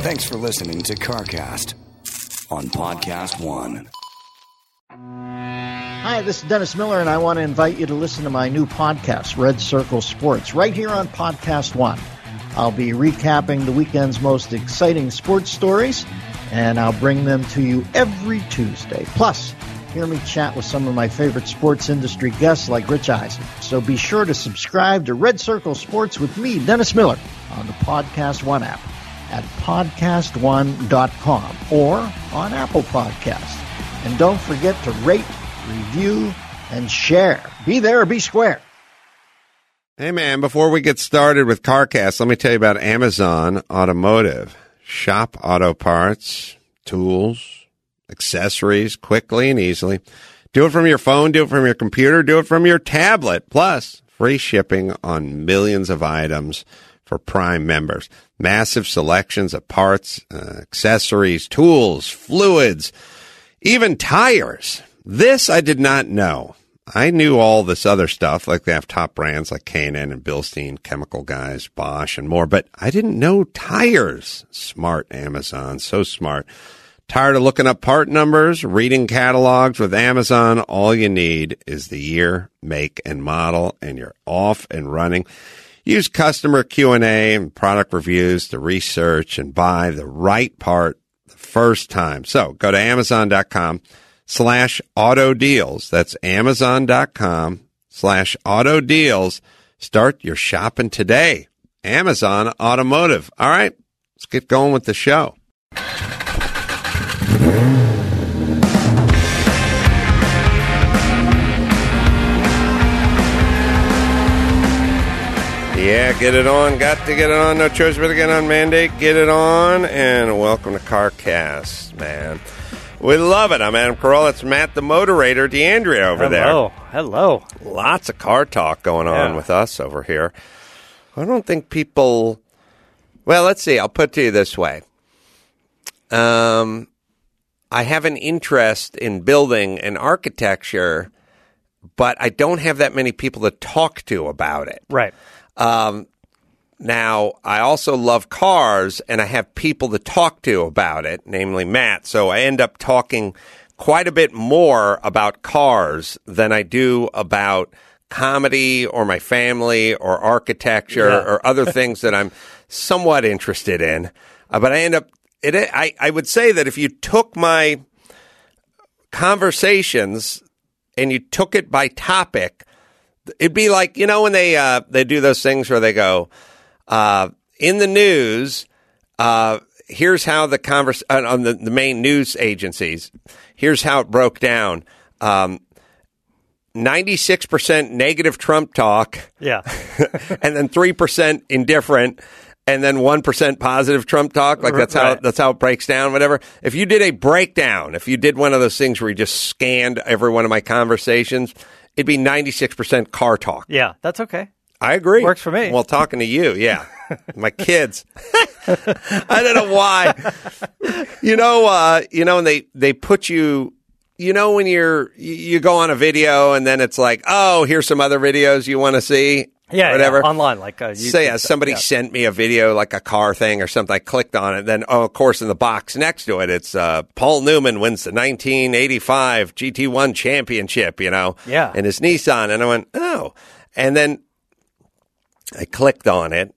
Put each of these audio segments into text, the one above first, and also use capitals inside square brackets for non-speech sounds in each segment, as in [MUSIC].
Thanks for listening to CarCast on Podcast One. Hi, this is Dennis Miller, and I want to invite you to listen to my new podcast, Red Circle Sports, right here on Podcast One. I'll be recapping the weekend's most exciting sports stories, and I'll bring them to you every Tuesday. Plus, hear me chat with some of my favorite sports industry guests like Rich Eisen. So be sure to subscribe to Red Circle Sports with me, Dennis Miller, on the Podcast One app at podcastone.com or on Apple Podcasts. And don't forget to rate, review, and share. Be there or be square. Hey man, before we get started with CarCast, let me tell you about Amazon Automotive. Shop auto parts, tools, accessories quickly and easily. Do it from your phone, do it from your computer, do it from your tablet. Plus, free shipping on millions of items for Prime members. Massive selections of parts, uh, accessories, tools, fluids, even tires. This I did not know. I knew all this other stuff, like they have top brands like K&N and Bilstein, chemical guys, Bosch and more, but I didn't know tires. Smart Amazon, so smart. Tired of looking up part numbers, reading catalogs with Amazon? All you need is the year, make, and model, and you're off and running. Use customer Q&A and product reviews to research and buy the right part the first time. So go to Amazon.com slash auto deals. That's Amazon.com slash auto deals. Start your shopping today. Amazon Automotive. All right, let's get going with the show. Get it on. Got to get it on. No choice but to get on. Mandate. Get it on. And welcome to CarCast, man. We love it. I'm Adam Carolla. It's Matt the Moderator, D'Andria over there. Hello. Hello. Lots of car talk going on Yeah. with us over here. I don't think people. Well, let's see. I'll put it to you this way. Um, I have an interest in building and architecture, but I don't have that many people to talk to about it. Right. Um, now, I also love cars and I have people to talk to about it, namely Matt. So I end up talking quite a bit more about cars than I do about comedy or my family or architecture Yeah. or [LAUGHS] other things that I'm somewhat interested in. Uh, but I end up, it, I, I would say that if you took my conversations and you took it by topic, it'd be like you know when they uh, they do those things where they go uh, in the news. Uh, here's how the converse uh, on the, the main news agencies. Here's how it broke down. Um, 96% negative Trump talk, Yeah. [LAUGHS] and then 3% indifferent, and then 1% positive Trump talk. Like that's how, Right. that's how it breaks down, whatever. If you did a breakdown, if you did one of those things where you just scanned every one of my conversations, it'd be 96% car talk. Yeah. That's okay. I agree. Works for me. Well, talking to you, yeah. [LAUGHS] My kids. [LAUGHS] I don't know why. You know, uh, you know, and they they put you. You know, when you're you- go on a video and then it's like, oh, here's some other videos you want to see. Yeah. whatever. yeah, Online, like uh, Say, yeah, somebody Yeah. sent me a video, like a car thing or something. I clicked on it. Then, oh, of course, in the box next to it, it's uh, Paul Newman wins the 1985 GT1 championship, you know, Yeah. in his Nissan. And I went, oh. And then I clicked on it,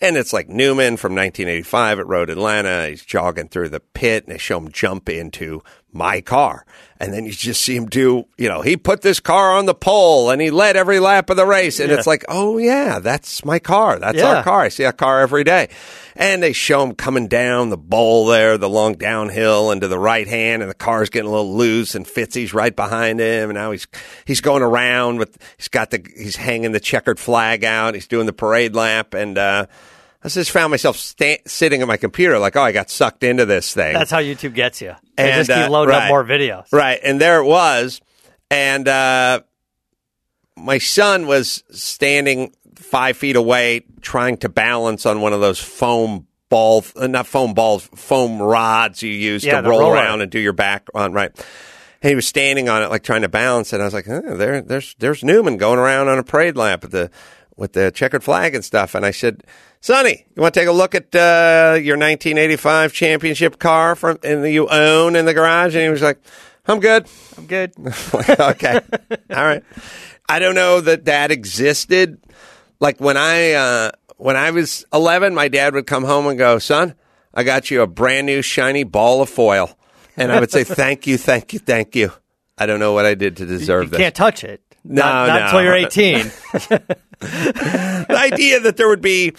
and it's like Newman from 1985 at Road Atlanta. He's jogging through the pit, and they show him jump into my car. And then you just see him do, you know, he put this car on the pole and he led every lap of the race. And Yeah. it's like, oh, yeah, that's my car. That's Yeah. our car. I see that car every day. And they show him coming down the bowl there, the long downhill and to the right hand, and the car's getting a little loose, and Fitzy's right behind him. And now he's he's going around with he's got the he's hanging the checkered flag out. He's doing the parade lap, and uh, I just found myself sta- sitting at my computer like, oh, I got sucked into this thing. That's how YouTube gets you. They And, just keep uh, loading right. up more videos. Right. And there it was. And uh, my son was standing five feet away trying to balance on one of those foam ball, uh, not foam balls, foam rods you use Yeah, to roll around and do your back on. Right. And he was standing on it, like trying to balance. And I was like, "Huh, there, there's, there's Newman going around on a parade lap at the with the checkered flag and stuff. And I said, Sonny, you want to take a look at uh, your 1985 championship car from and that you own in the garage? And he was like, I'm good. I'm good. Like, [LAUGHS] okay. All right. I don't know that that existed. Like when I uh, when I was 11, my dad would come home and go, "Son, I got you a brand new shiny ball of foil," and I would say, [LAUGHS] "Thank you, thank you, thank you." I don't know what I did to deserve this. you this. can't touch it. No, not, not no. until you're 18. [LAUGHS] the idea that there would be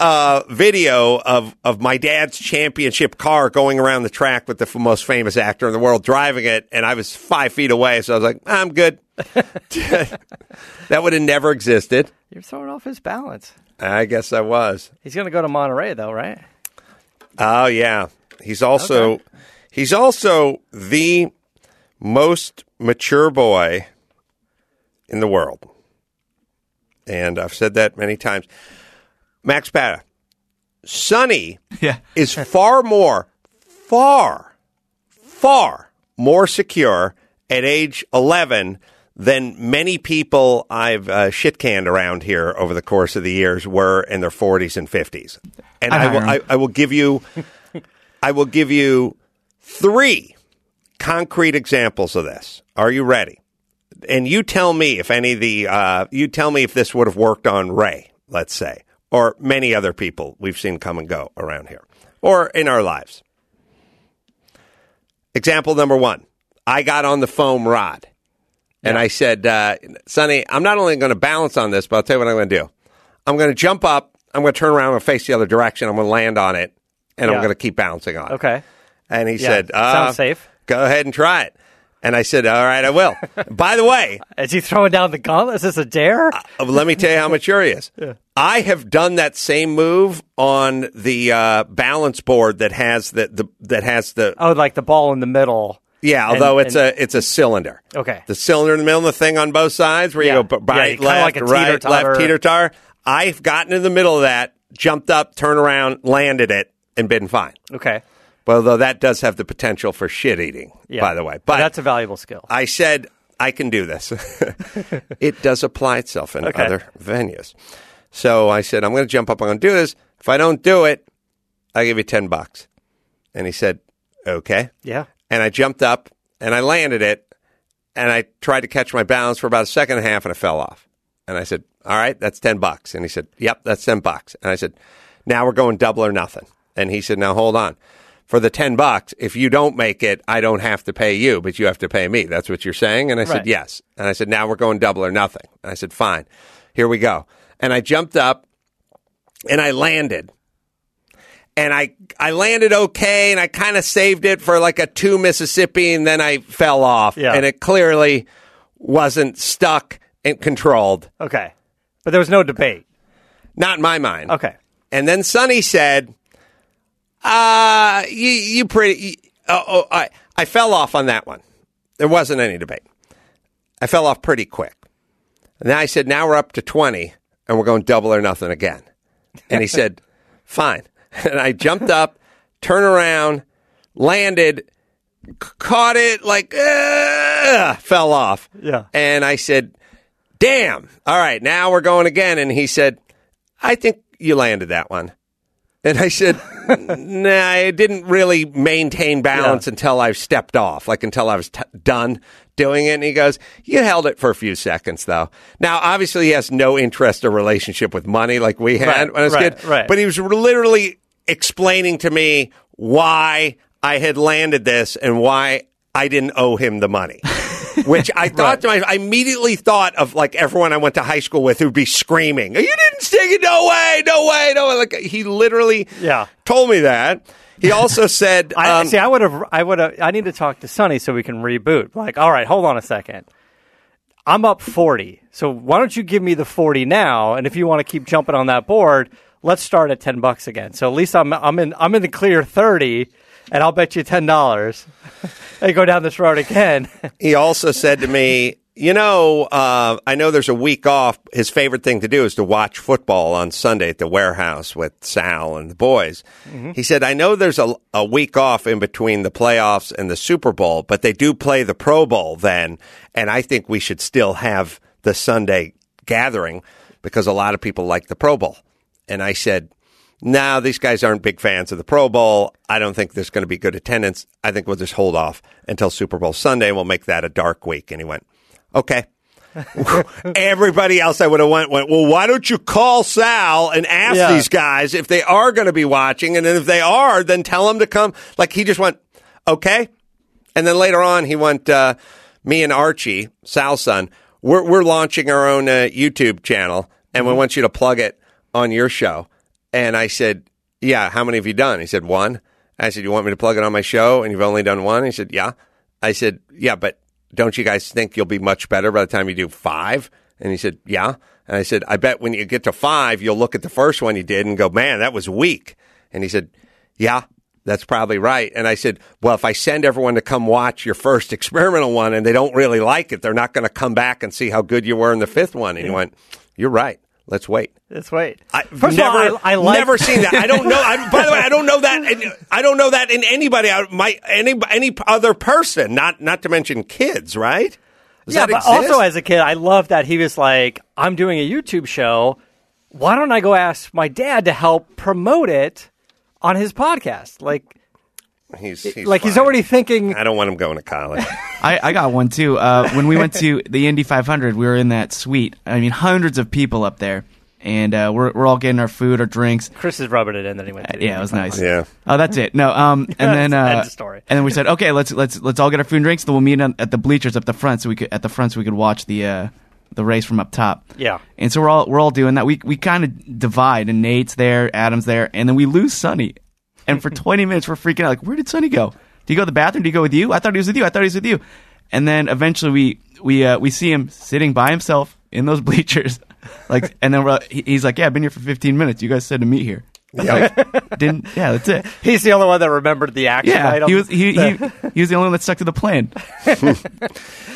a video of, of my dad's championship car going around the track with the f- most famous actor in the world driving it, and I was five feet away, so I was like, I'm good. [LAUGHS] that would have never existed. you're throwing off his balance. I guess I was. He's going to go to Monterey, though, right? Oh yeah, he's also Okay. he's also the most mature boy in the world, and I've said that many times. Max Pata, Sonny [LAUGHS] Yeah. is far more, far, far more secure at age 11 than many people I've uh, shit canned around here over the course of the years were in their 40s and 50s. And I, will, I, I will give you, I will give you three concrete examples of this. Are you ready? And you tell me if any of the, uh, you tell me if this would have worked on Ray, let's say, or many other people we've seen come and go around here, or in our lives. Example number one I got on the foam rod and I said, uh, Sonny, I'm not only going to balance on this, but I'll tell you what I'm going to do. I'm going to jump up, I'm going to turn around and face the other direction, I'm going to land on it, and I'm going to keep bouncing on it. Okay. And he Yeah, said, uh, sounds safe. Go ahead and try it. And I said, All right, I will. [LAUGHS] By the way, Is he throwing down the gauntlet? Is this a dare? uh, let me tell you how mature he is. [LAUGHS] I have done that same move on the uh, balance board that has the, the that has the oh, like the ball in the middle. yeah. and- Although it's and- a it's a cylinder. Okay. the cylinder in the middle, and the thing on both sides where Yeah. you go Yeah, right, kinda left, like a right, left, teeter tar. I've gotten in the middle of that, jumped up, turned around, landed it, and been fine. Okay. Well, though that does have the potential for shit eating, Yeah. by the way. But that's a valuable skill. I said I can do this. [LAUGHS] it does apply itself in Okay. other venues. So I said I'm going to jump up. I'm going to do this. If I don't do it, I'll give you ten bucks. And he said, "Okay." yeah. And I jumped up and I landed it, and I tried to catch my balance for about a second and a half, and I fell off. And I said, "All right, that's ten bucks." And he said, "Yep, that's ten bucks." And I said, "Now we're going double or nothing." And he said, "Now hold on." For the 10 bucks, if you don't make it, I don't have to pay you, but you have to pay me. That's what you're saying? And I said, yes. And I said, now we're going double or nothing. And I said, fine. Here we go. And I jumped up and I landed. And I I landed okay and I kind of saved it for like a two Mississippi and then I fell off. Yeah. And it clearly wasn't stuck and controlled. Okay. But there was no debate. Not in my mind. Okay. And then Sonny said, uh, you, you pretty, you, oh, oh, I, I fell off on that one. There wasn't any debate. I fell off pretty quick. And then I said, now we're up to 20 and we're going double or nothing again. And he [LAUGHS] said, fine. [LAUGHS] And I jumped up, turned around, landed, c- caught it like, uh, fell off. Yeah. And I said, damn. All right, now we're going again. And he said, I think you landed that one. And I said, [LAUGHS] nah, I didn't really maintain balance Yeah. until I stepped off, like until I was t- done doing it. And he goes, you held it for a few seconds though. Now, obviously he has no interest or relationship with money like we had Right, when I was right, kid. right. But he was literally explaining to me why I had landed this and why I didn't owe him the money. Which I [LAUGHS] thought to myself, I immediately thought of like everyone I went to high school with who'd be screaming, "You didn't stick it! No way! No way! No way!" Like he literally, Yeah. told me that. He also [LAUGHS] said, I um, see. I would have. I would have. I need to talk to Sonny so we can reboot. Like, all right, hold on a second. I'm up forty. So why don't you give me the forty now? And if you want to keep jumping on that board, let's start at ten bucks again. So at least I'm I'm in I'm in the clear thirty, and I'll bet you ten dollars. [LAUGHS] and go down this road again. [LAUGHS] he also said to me, "You know, uh, I know there's a week off. His favorite thing to do is to watch football on Sunday at the warehouse with Sal and the boys." He said, "I know there's a, a week off in between the playoffs and the Super Bowl, but they do play the Pro Bowl then, and I think we should still have the Sunday gathering." because a lot of people like the Pro Bowl. And I said, no, these guys aren't big fans of the Pro Bowl. I don't think there's going to be good attendance. I think we'll just hold off until Super Bowl Sunday and we'll make that a dark week. And he went, okay. [LAUGHS] Everybody else I would have went went, well, why don't you call Sal and ask Yeah. these guys if they are going to be watching? And then if they are, then tell them to come. Like he just went, okay. And then later on, he went, uh, me and Archie, Sal's son, we're, we're launching our own uh, YouTube channel and we want you to plug it on your show. And I said, yeah, how many have you done? He said, one. I said, you want me to plug it on my show? And you've only done one? He said, yeah. I said, yeah, but don't you guys think you'll be much better by the time you do five? And he said, yeah. And I said, I bet when you get to five, you'll look at the first one you did and go, man, that was weak. And he said, yeah, that's probably right. And I said, well, if I send everyone to come watch your first experimental one and they don't really like it, they're not going to come back and see how good you were in the fifth one. And he went, you're right. Let's wait. Let's wait. I've First never, of all, I, I like never seen that. I don't know. I, by the way, I don't know that. in- I don't know that in anybody. My any any other person. Not not to mention kids. Right? Does yeah, but exist? also as a kid, I love that he was like, "I'm doing a YouTube show. Why don't I go ask my dad to help promote it on his podcast?" Like, he's, he's like he's already thinking. I don't want him going to college. [LAUGHS] I, I got one too. Uh, when we went to the Indy 500, we were in that suite. I mean, hundreds of people up there, and uh, we're we're all getting our food, our drinks. Chris is rubbing it in that he went. To the Yeah, it was nice. yeah. Oh, that's it. No, um, [LAUGHS] and then uh, End of story. and then we said, okay, let's let's let's all get our food and drinks. Then we'll meet at the bleachers up the front, so we could at the front, so we could watch the uh, the race from up top. Yeah. And so we're all we're all doing that. We we kind of divide, and Nate's there, Adam's there, and then we lose Sonny. And for [LAUGHS] 20 minutes, we're freaking out. Like, where did Sonny go? Did he go to the bathroom? Did he go with you? I thought he was with you. I thought he was with you. And then eventually we we uh, we see him sitting by himself in those [LAUGHS] bleachers, [LAUGHS] like. And then we're, he's like, "Yeah, I've been here for 15 minutes. You guys said to meet here." Like, didn't yeah, that's it. He's the only one that remembered the action Yeah, item. he was he, he he was the only one that stuck to the plan.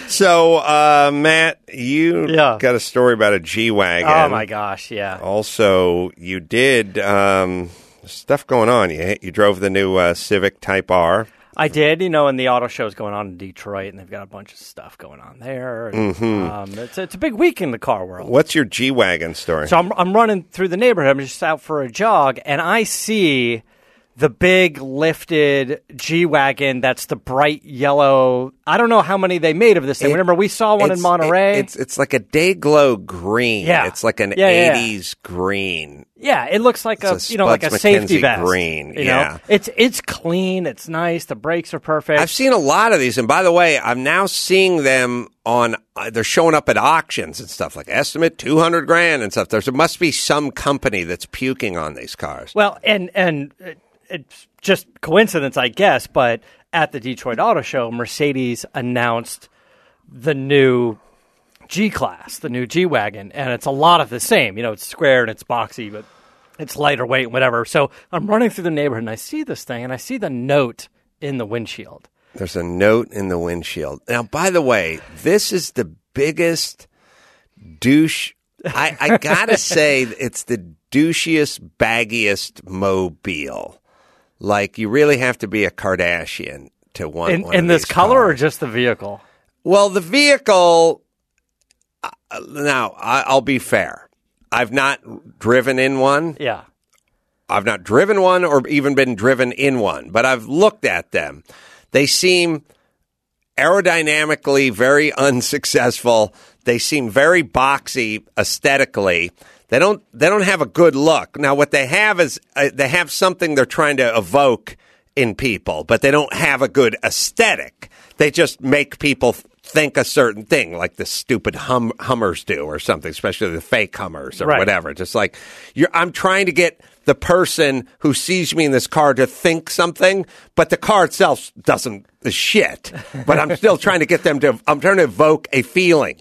So, uh, Matt, you Yeah. got a story about a G wagon. oh my gosh! Yeah. Also, you did um, stuff going on. You you drove the new uh, Civic Type R. I did, you know, and the auto show's going on in Detroit, and they've got a bunch of stuff going on there. And, Mm-hmm. um, it's, it's a big week in the car world. What's your G wagon story? So I'm, I'm running through the neighborhood. I'm just out for a jog, and I see the big lifted G wagon. That's the bright yellow. I don't know how many they made of this thing. It- Remember, we saw one in Monterey. it- it's it's like a day glow green. Yeah. it's like an Yeah, yeah, yeah. '80s green. yeah, it looks like a, It's a you know like a Spuds safety vest. green, You yeah. know, it's it's clean. It's nice. The brakes are perfect. I've seen a lot of these, and by the way, I'm now seeing them on. Uh, they're showing up at auctions and stuff like estimate two hundred grand and stuff. There's, there must be some company that's puking on these cars. Well, and and it- it's just coincidence, I guess, but at the Detroit Auto Show, Mercedes announced the new G class, the new G wagon, and it's a lot of the same. You know, it's square and it's boxy, but it's lighter weight and whatever. So I'm running through the neighborhood and I see this thing, and I see the note in the windshield. There's a note in the windshield. Now, by the way, this is the biggest douche. I, I gotta [LAUGHS] say, it's the douchiest, baggiest mobile. Like, you really have to be a Kardashian to want In, one in this color or just the vehicle? Well, the vehicle. Uh, now, I, I'll be fair. I've not driven in one. Yeah. I've not driven one or even been driven in one, but I've looked at them. They seem aerodynamically very [LAUGHS] unsuccessful. They seem very boxy aesthetically. They don't they don't have a good look. Now what they have is uh, they have something they're trying to evoke in people, but they don't have a good aesthetic. They just make people think a certain thing like the stupid hum, Hummers do or something, especially the fake Hummers or Right. whatever. Just like you're I'm trying to get the person who sees me in this car to think something, but the car itself doesn't shit. But I'm still trying to get them to I'm trying to evoke a feeling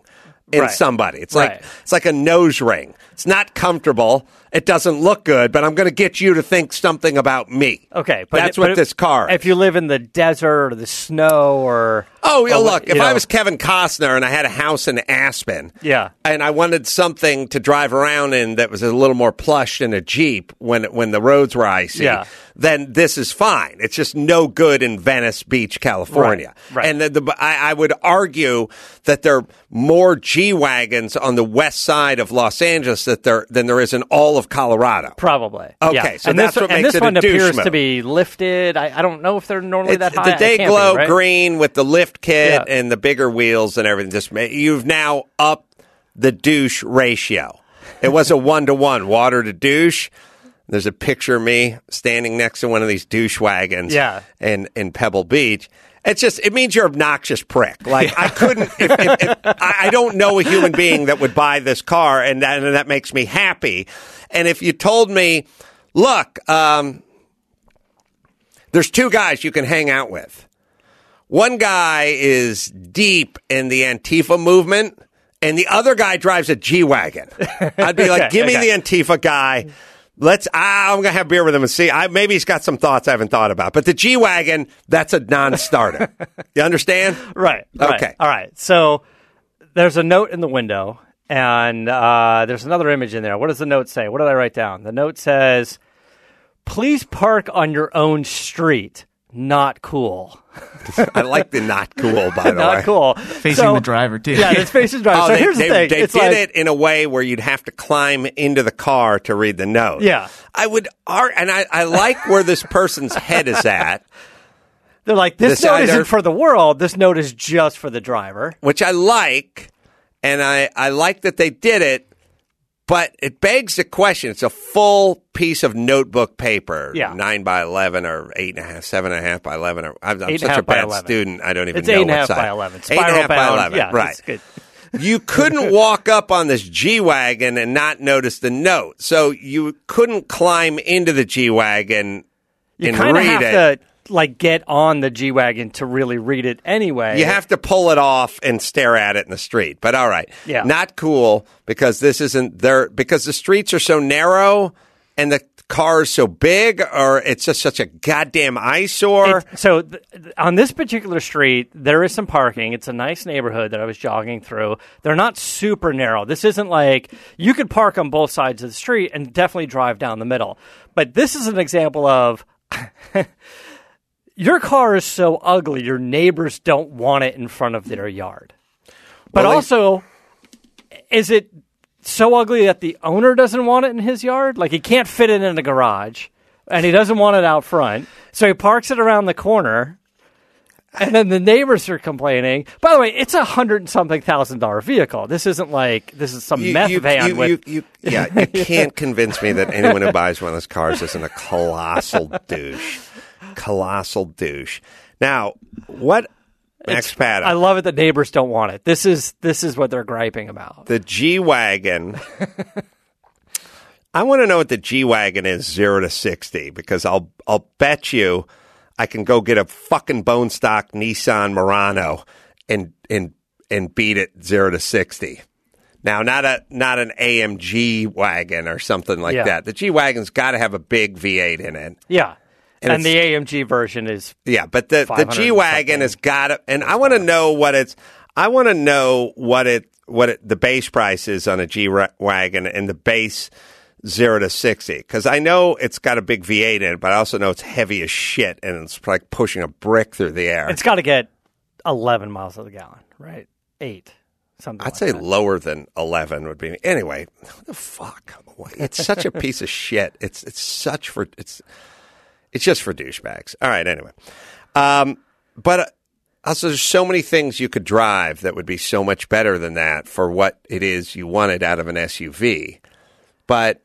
in Right. somebody. It's Right. like it's like a nose ring. It's not comfortable It doesn't look good, but I'm going to get you to think something about me. Okay, but that's but what this car. Is. If you live in the desert or the snow or Oh, yeah, oh, or, look, if I was Kevin Costner and I had a house in Aspen, Yeah. and I wanted something to drive around in that was a little more plush than a Jeep when when the roads were icy, Yeah. then this is fine. It's just no good in Venice Beach, California. Right, right. And the, the, I, I would argue that there are more G wagons on the west side of Los Angeles that there than there is in all of Colorado. Probably. Okay, yeah. so and that's this, what and makes this it one douche appears to be lifted. I, I don't know if they're normally It's that high. the day glow right? green with the lift kit Yeah. and the bigger wheels and everything. Just you've now upped the douche ratio. It was a one to one, water to douche. There's a picture of me standing next to one of these douche wagons. Yeah. in in Pebble Beach. It's just it means you're obnoxious prick. Like I couldn't. If, if, if, [LAUGHS] I I don't know a human being that would buy this car, and that, and that makes me happy. And if you told me, look, um, there's two guys you can hang out with. One guy is deep in the Antifa movement, and the other guy drives a G wagon. [LAUGHS] I'd be like, Okay, give me okay. the Antifa guy. Let's. I'm gonna have beer with him and see. I, maybe he's got some thoughts I haven't thought about. But the G wagon, that's a non-starter. [LAUGHS] you understand? Right. right. Okay. All right. So there's a note in the window, and uh, there's another image in there. What does the note say? What did I write down? The note says, "Please park on your own street." Not cool. [LAUGHS] I like the not cool. By the [LAUGHS] way, Not cool. Facing So- the driver too. Yeah, it's facing the driver. Oh, so they, here's they, the thing. they it's did like, it in a way where you'd have to climb into the car to read the note. Yeah. I would, ar- and I, I like where this person's head is at. [LAUGHS] They're like, this This note either- isn't for the world. This note is just for the driver. which I like, and I, I like that they did it, but it begs the question. It's a full piece of notebook paper, Yeah. nine by eleven or eight and a half, seven and a half by eleven. Or, I'm, I'm Eight and a such a bad 11. student. I don't even It's know eight and a what by 11. Eight and a Spiral half by eleven. Yeah, right. good. [LAUGHS] you couldn't walk up on this G wagon and not notice the note, so you couldn't climb into the G wagon You and read it. to like get on the G wagon to really read it anyway. You have to pull it off and stare at it in the street. But all right. Yeah. Not cool because this isn't there because the streets are so narrow and the cars so big or it's just such a goddamn eyesore. It- so th- on this particular street, there is some parking. It's a nice neighborhood that I was jogging through. They're not super narrow. This isn't like you could park on both sides of the street and definitely drive down the middle. But this is an example of [LAUGHS] your car is so ugly, your neighbors don't want it in front of their yard. But Well, they- also, is it so ugly that the owner doesn't want it in his yard? Like he can't fit it in the garage, and he doesn't want it out front, so he parks it around the corner. And then the neighbors are complaining. By the way, it's a hundred and something thousand dollar vehicle. This isn't like this is some You- meth you- van you- with. you- you- yeah, you [LAUGHS] can't convince me that anyone who buys one of those cars isn't a colossal douche. Colossal douche. Now, what Max Paddock? I love it that neighbors don't want it. This is this is what they're griping about. the G wagon. I want to know what the G wagon is zero to sixty because I'll I'll bet you I can go get a fucking bone stock Nissan Murano and and and beat it zero to sixty. Now, not a not an AMG wagon or something like Yeah. that. The G wagon's got to have a big V8 in it. Yeah, And and, the AMG version is Yeah, but the the G wagon has got to, and I want to know what it's. I want to know what it what it, the base price is on a G wagon and the base zero to sixty because I know it's got a big V8 in it, but I also know it's heavy as shit and it's like pushing a brick through the air. it's got to get eleven miles to the gallon, right? Eight, something. I'd like say that. lower than eleven would be. Anyway, what the fuck? It's such a piece of shit. It's it's such for it's it's just for douchebags. All right. Anyway, um, but uh, also there's so many things you could drive that would be so much better than that for what it is you wanted out of an SUV. But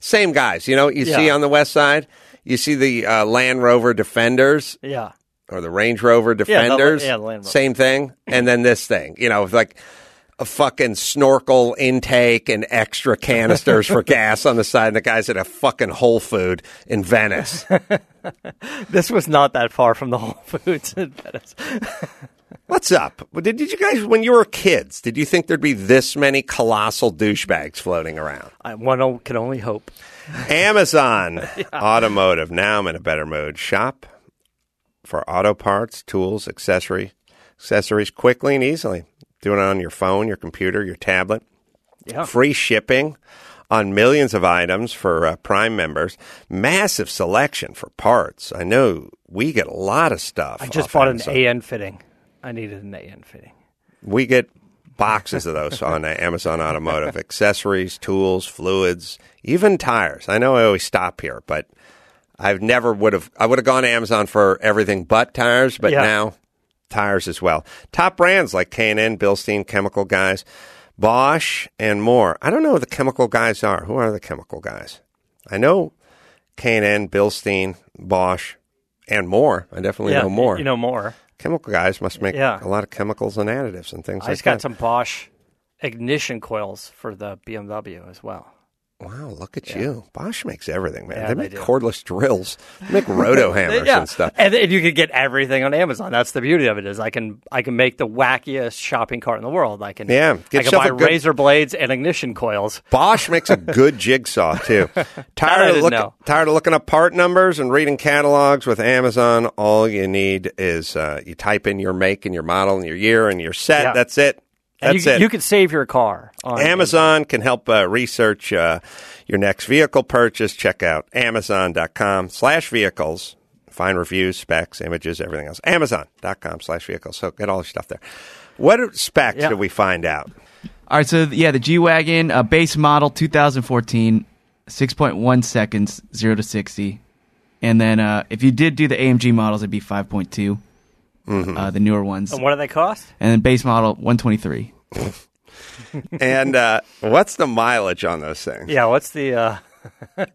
same guys, you know, you see on the west side, you see the uh, Land Rover Defenders Yeah, or the Range Rover the- Defenders. yeah, the Land Rover. Same thing. And then this thing, you know, like a fucking snorkel intake and extra canisters for [LAUGHS] gas on the side. And the guy's at a fucking Whole Food in Venice. [LAUGHS] this was not that far from the Whole Foods in Venice. [LAUGHS] What's up? Did, did you guys, when you were kids, did you think there'd be this many colossal douchebags floating around? I, one can only hope. Amazon Automotive. Now I'm in a better mood. Shop for auto parts, tools, accessory, accessories quickly and easily. Do it on your phone, your computer, your tablet. Yeah. Free shipping on millions of items for uh, Prime members. Massive selection for parts. I know we get a lot of stuff. I just bought Amazon. an AN fitting. I needed an AN fitting. We get boxes of those on uh, Amazon Automotive [LAUGHS] accessories, tools, fluids, even tires. I know I always stop here, but I've never would have. I would have gone to Amazon for everything but tires, but Yeah. now tires as well. Top brands like K&N, Bilstein, Chemical Guys, Bosch, and more. I don't know who the chemical guys are. Who are the chemical guys? I know K&N, Bilstein, Bosch, and more. I definitely yeah, know more. You know more. chemical guys must make Yeah. a lot of chemicals and additives and things I like just got some Bosch ignition coils for the BMW as well. Wow, look at you. Bosch makes everything, man. Yeah, they make cordless drills. They make roto [LAUGHS] hammers yeah, and stuff. and, and you can get everything on Amazon. That's the beauty of it is I can I can make the wackiest shopping cart in the world. I can Yeah, I can buy good- razor blades and ignition coils. Bosch makes a [LAUGHS] good jigsaw too. Tired of looking tired of looking up part numbers and reading catalogs with Amazon. All you need is uh, you type in your make and your model and your year and you're set. Yeah. That's it. And That's you, it. you could save your car on Amazon can help uh, research uh, your next vehicle purchase. Check out amazon.com slash vehicles. Find reviews, specs, images, everything else. Amazon.com slash vehicles. So get all your stuff there. What specs Yeah. did we find out? All right, so yeah, the G Wagon, uh, base model 2014, 6.1 seconds, 0 to 60. And then uh, if you did do the AMG models, it'd be 5.2, uh, the newer ones. And what do they cost? And then base model, 123. [LAUGHS] and uh, what's the mileage on those things? Yeah, what's the? Uh, [LAUGHS]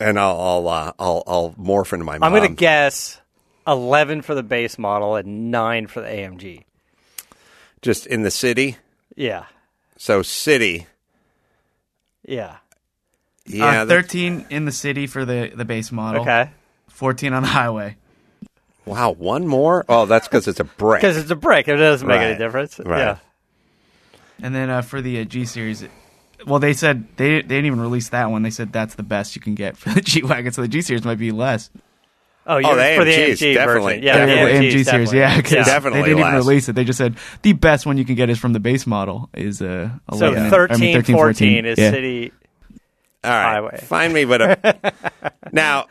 And I'll I'll, uh, I'll I'll morph into my. Mind. I'm going to guess eleven for the base model and nine for the AMG. just in the city. Yeah, So city, yeah. yeah. uh, that- 13 in the city for the, the base model. Okay, 14 on the highway. Wow, one more. Oh, that's because it's a brick. because it's a brick. It doesn't make Right. any difference. Right. Yeah. And then uh, for the uh, G series, well, they said they they didn't even release that one. They said that's the best you can get for the [LAUGHS] G wagon. So the G series might be less. Oh, Oh, the for the AMG is definitely- version. Yeah, Yeah, the the AMG, AMG is series, definitely- yeah, 'cause Definitely They didn't even release it. They just said the best one you can get is from the base model is uh, 11. So and- 13, I mean, 13 14 is yeah. city, All right, highway. find me, but a, [LAUGHS] now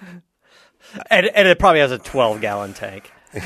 and, and it probably has a 12 gallon tank. [LAUGHS]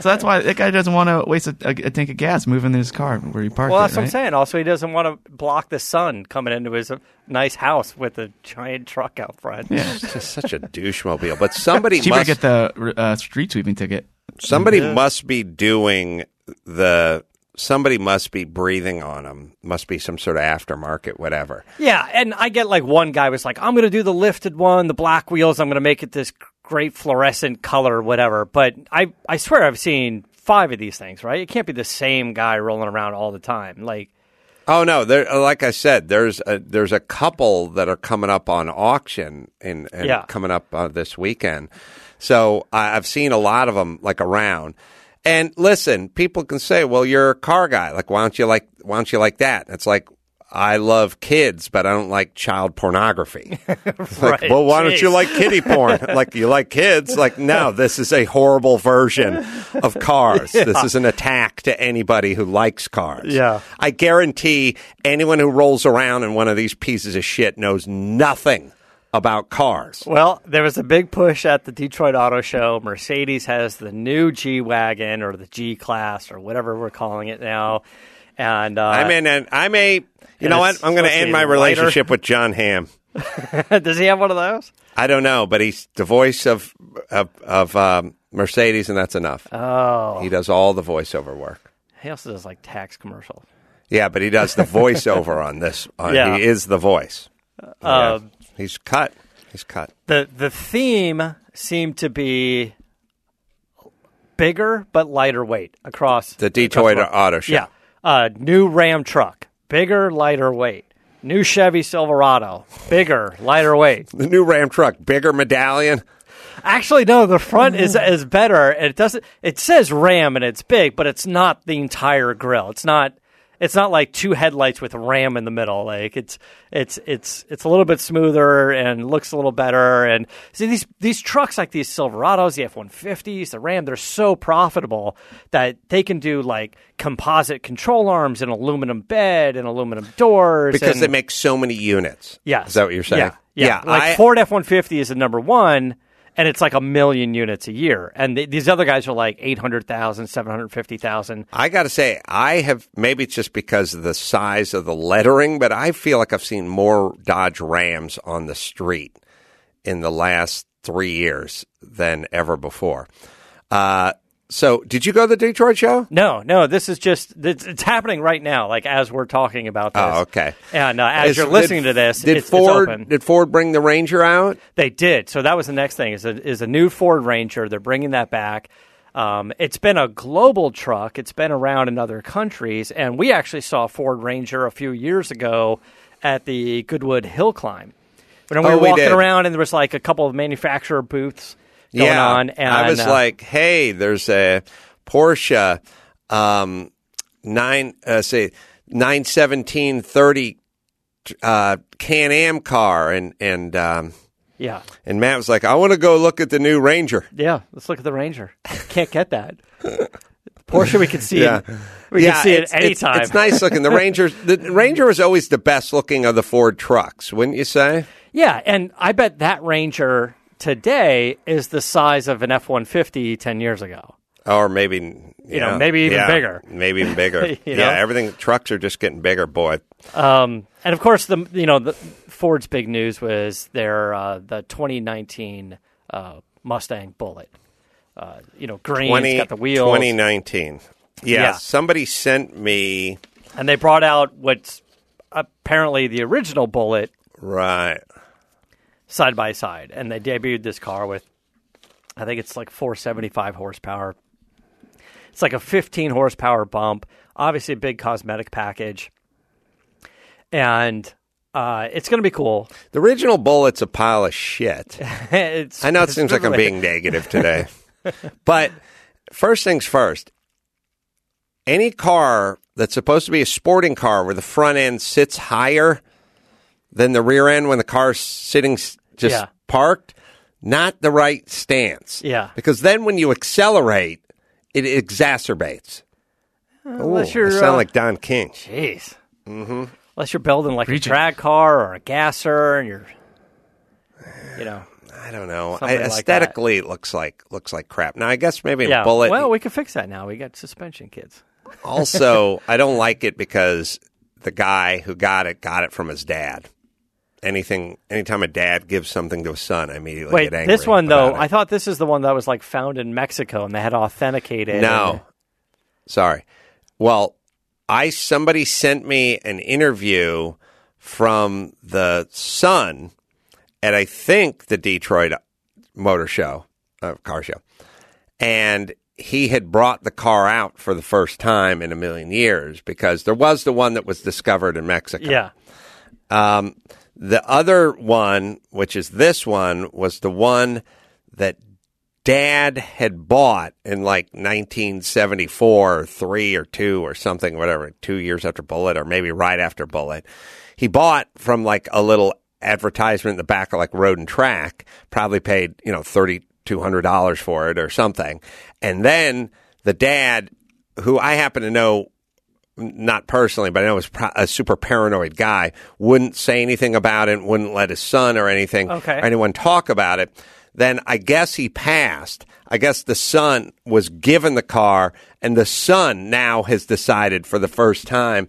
So that's why that guy doesn't want to waste a, a, a tank of gas moving his car where he parked Well, it. that's what I'm saying. Also, he doesn't want to block the sun coming into his uh, nice house with a giant truck out front. Yeah. it's just such a douche mobile. But somebody Cheaper must get the uh, street sweeping ticket. somebody must be doing the somebody must be breathing on them. Must be some sort of aftermarket, whatever. Yeah, and I get like one guy was like, I'm going to do the lifted one, the black wheels. I'm going to make it this great fluorescent color, whatever. But I, I swear I've seen five of these things, right? It can't be the same guy rolling around all the time. Like, Oh no! There, like I said, there's a, there's a couple that are coming up on auction and, and Yeah. coming up uh, this weekend. So I, I've seen a lot of them like around. And listen, people can say, "Well, you're a car guy. Like, why don't you like why don't you like that?" It's like I love kids, but I don't like child pornography. It's [LAUGHS] like, well, why don't you like kitty porn? [LAUGHS] like you like kids? Like no, this is a horrible version of cars. This is an attack to anybody who likes cars. Yeah. I guarantee anyone who rolls around in one of these pieces of shit knows nothing about cars. well, there was a big push at the Detroit Auto Show. Mercedes has the new G Wagon or the G Class or whatever we're calling it now. And uh, I'm in, and I may, you know what? I'm going to end my lighter. relationship with Jon Hamm. [LAUGHS] does he have one of those? I don't know, but he's the voice of of, of um, Mercedes, and that's enough. Oh, He does all the voiceover work. he also does like tax commercials. Yeah, but he does the voiceover on this. [LAUGHS] Uh, Yeah. He is the voice. Yeah. Um, He's cut. He's cut. the the theme seemed to be bigger but lighter weight across The Detroit across the- Auto Show. Yeah, uh, new Ram truck, bigger, lighter weight. New Chevy Silverado, bigger, lighter weight. [LAUGHS] The new Ram truck, bigger medallion. Actually, no. The front is is better. It doesn't. It says Ram and it's big, but it's not the entire grill. It's not. It's not like two headlights with Ram in the middle. Like it's it's it's it's a little bit smoother and looks a little better. And see these these trucks like these Silverados, the F one fifties, the Ram, they're so profitable that they can do like composite control arms and aluminum bed and aluminum doors because and- they make so many units. Yes. Is that what you're saying? Yeah. Yeah. like I- Ford F 150 is the number one, and it's like a million units a year. And th- these other guys are like 800,000, 750,000. I got to say, I have maybe it's just because of the size of the lettering, but I feel like I've seen more Dodge Rams on the street in the last three years than ever before. Uh, so, did you go to the Detroit show? No, no, this is just, it's, it's happening right now, like as we're talking about this. Oh, okay. And uh, as you're listening did- to this, did it's, it's Ford open. did Ford bring the Ranger out? They did. So that was the next thing is a, is a new Ford Ranger. They're bringing that back. Um, it's been a global truck. It's been around in other countries, and we actually saw a Ford Ranger a few years ago at the Goodwood Hill Climb. When we Oh, were we walking did. around, and there was like a couple of manufacturer booths going yeah, on. And I was uh, like, "Hey, there's a Porsche um, nine, uh, say nine seventeen thirty uh, Can Am car," and and um, yeah, and Matt was like, "I want to go look at the new Ranger." yeah. Let's look at the Ranger. Can't get that. [LAUGHS] Porsche, we can see Yeah. it. We yeah, can see it it's, it's- anytime. It's, nice looking. The Ranger, [LAUGHS] the Ranger was always the best looking of the Ford trucks, wouldn't you say? Yeah, and I bet that Ranger today is the size of an F one fifty ten years ago. Or maybe you know, maybe even bigger. Maybe even bigger. [LAUGHS] Yeah, know? everything. Trucks are just getting bigger, boy. Um, and of course, the you know the Ford's big news was their uh, the 2019 uh, Mustang Bullitt. Uh, you know, green, it's got the wheels, 2019. Yeah, Yeah. somebody sent me and they brought out what's apparently the original Bullitt right. Side by side, and they debuted this car with, I think it's like 475 horsepower. It's like a 15 horsepower bump, obviously a big cosmetic package, and uh, it's going to be cool. The original Bullitt's a pile of shit. [LAUGHS] I know it seems like I'm being [LAUGHS] negative today, but first things first. Any car that's supposed to be a sporting car where the front end sits higher than the rear end when the car's sitting just Yeah. parked, not the right stance. Yeah. Because then when you accelerate, it exacerbates. Unless Ooh, you're I sound uh, like Don King. Jeez. Mm-hmm. Unless you're building like Preaching. a drag car or a gasser, and you're, you know, I don't know. I, Something like aesthetically, it looks like looks like crap. Now, I guess maybe yeah. a Bullitt. Well, we can fix that now. We got suspension kits. also, [LAUGHS] I don't like it because the guy who got it got it from his dad. Anything, anytime a dad gives something to a son, I immediately Wait, get angry. this one though, about I thought this is the one that was like found in Mexico, and they had authenticated. no, sorry. Well, I somebody sent me an interview from the son at I think the Detroit Motor Show, uh, car show, and he had brought the car out for the first time in a million years because there was the one that was discovered in Mexico. Yeah. Um, the other one, which is this one, was the one that dad had bought in like 1974 or 3 or 2 or something, whatever, two years after Bullitt or maybe right after Bullitt. He bought from like a little advertisement in the back of like Road and Track, probably paid, you know, $3,200 for it or something. And then the dad, who I happen to know not personally, but I know it was a super paranoid guy, wouldn't say anything about it, wouldn't let his son or anything Okay. or anyone talk about it. Then I guess he passed. I guess the son was given the car, and the son now has decided for the first time,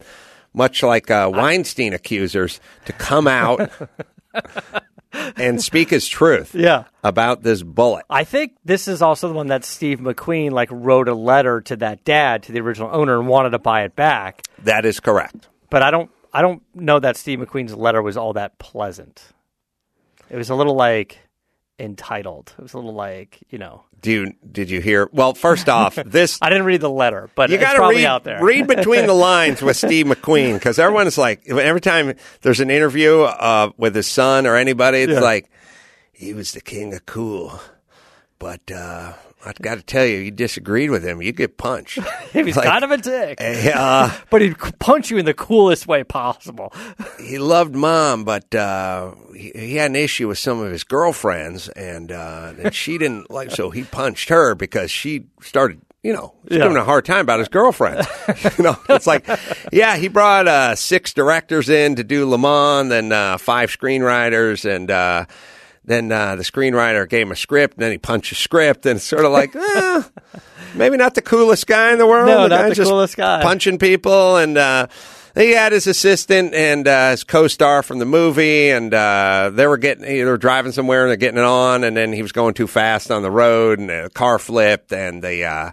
much like uh, Weinstein accusers, to come out [LAUGHS] and speak his truth Yeah. about this Bullitt. I think this is also the one that Steve McQueen like wrote a letter to that dad to the original owner and wanted to buy it back. That is correct. But I don't I don't know that Steve McQueen's letter was all that pleasant. It was a little like entitled. It was a little like, you know. Do you, did you hear? Well, first off, [LAUGHS] this I didn't read the letter, but you got to read out there. read between the [LAUGHS] lines with Steve McQueen because everyone's like every time there's an interview uh, with his son or anybody, it's Yeah. like he was the king of cool. but uh, I got to tell you, you disagreed with him, you get punched. [LAUGHS] He was Like, kind of a dick, uh, [LAUGHS] but he'd punch you in the coolest way possible. [LAUGHS] he loved mom, but uh, he, he had an issue with some of his girlfriends, and, uh, and she didn't like. So he punched her because she started. You know, he's Yeah. giving a hard time about his girlfriend. you know, it's like, yeah, he brought uh, six directors in to do Le Mans, then uh, five screenwriters, and uh, then uh, the screenwriter gave him a script, and then he punched a script, and it's sort of like, [LAUGHS] eh, maybe not the coolest guy in the world. No, not the just coolest guy. punching people, and uh, he had his assistant and uh, his co-star from the movie, and uh, they were getting they were driving somewhere and they're getting it on, and then he was going too fast on the road, and the car flipped, and the uh,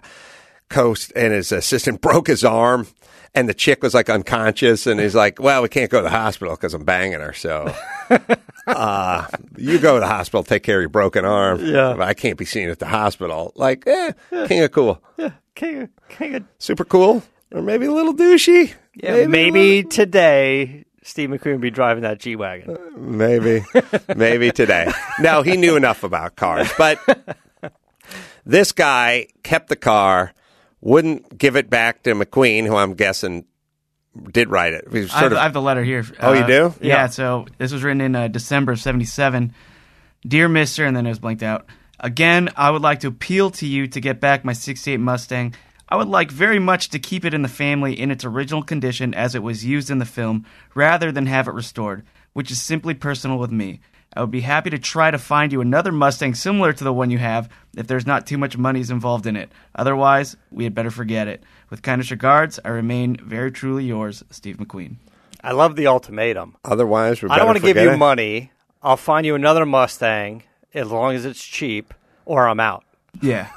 coast and his assistant [LAUGHS] broke his arm. And the chick was like unconscious, and he's like, "Well, we can't go to the hospital because I'm banging her. So, [LAUGHS] uh, you go to the hospital, take care of your broken arm. Yeah. But I can't be seen at the hospital. Like, eh, king of cool, King of, king of, super cool, or maybe a little douchey. yeah, maybe, today Steve McQueen would be driving that G wagon. Maybe, maybe today. No, he knew enough about cars, but [LAUGHS] this guy kept the car, wouldn't give it back to McQueen, who I'm guessing did write it. I have, of, I have the letter here. Oh, you Uh, do? Yeah. Yeah. So this was written in uh, December of '77. Dear Mister, and then it was blanked out. Again, I would like to appeal to you to get back my '68 Mustang. I would like very much to keep it in the family in its original condition as it was used in the film, rather than have it restored, which is simply personal with me. I would be happy to try to find you another Mustang similar to the one you have if there's not too much monies involved in it. Otherwise, we had better forget it. With kindest regards, I remain very truly yours, Steve McQueen. I love the ultimatum. otherwise, we I don't want to give you money. I'll find you another Mustang as long as it's cheap, or I'm out. Yeah.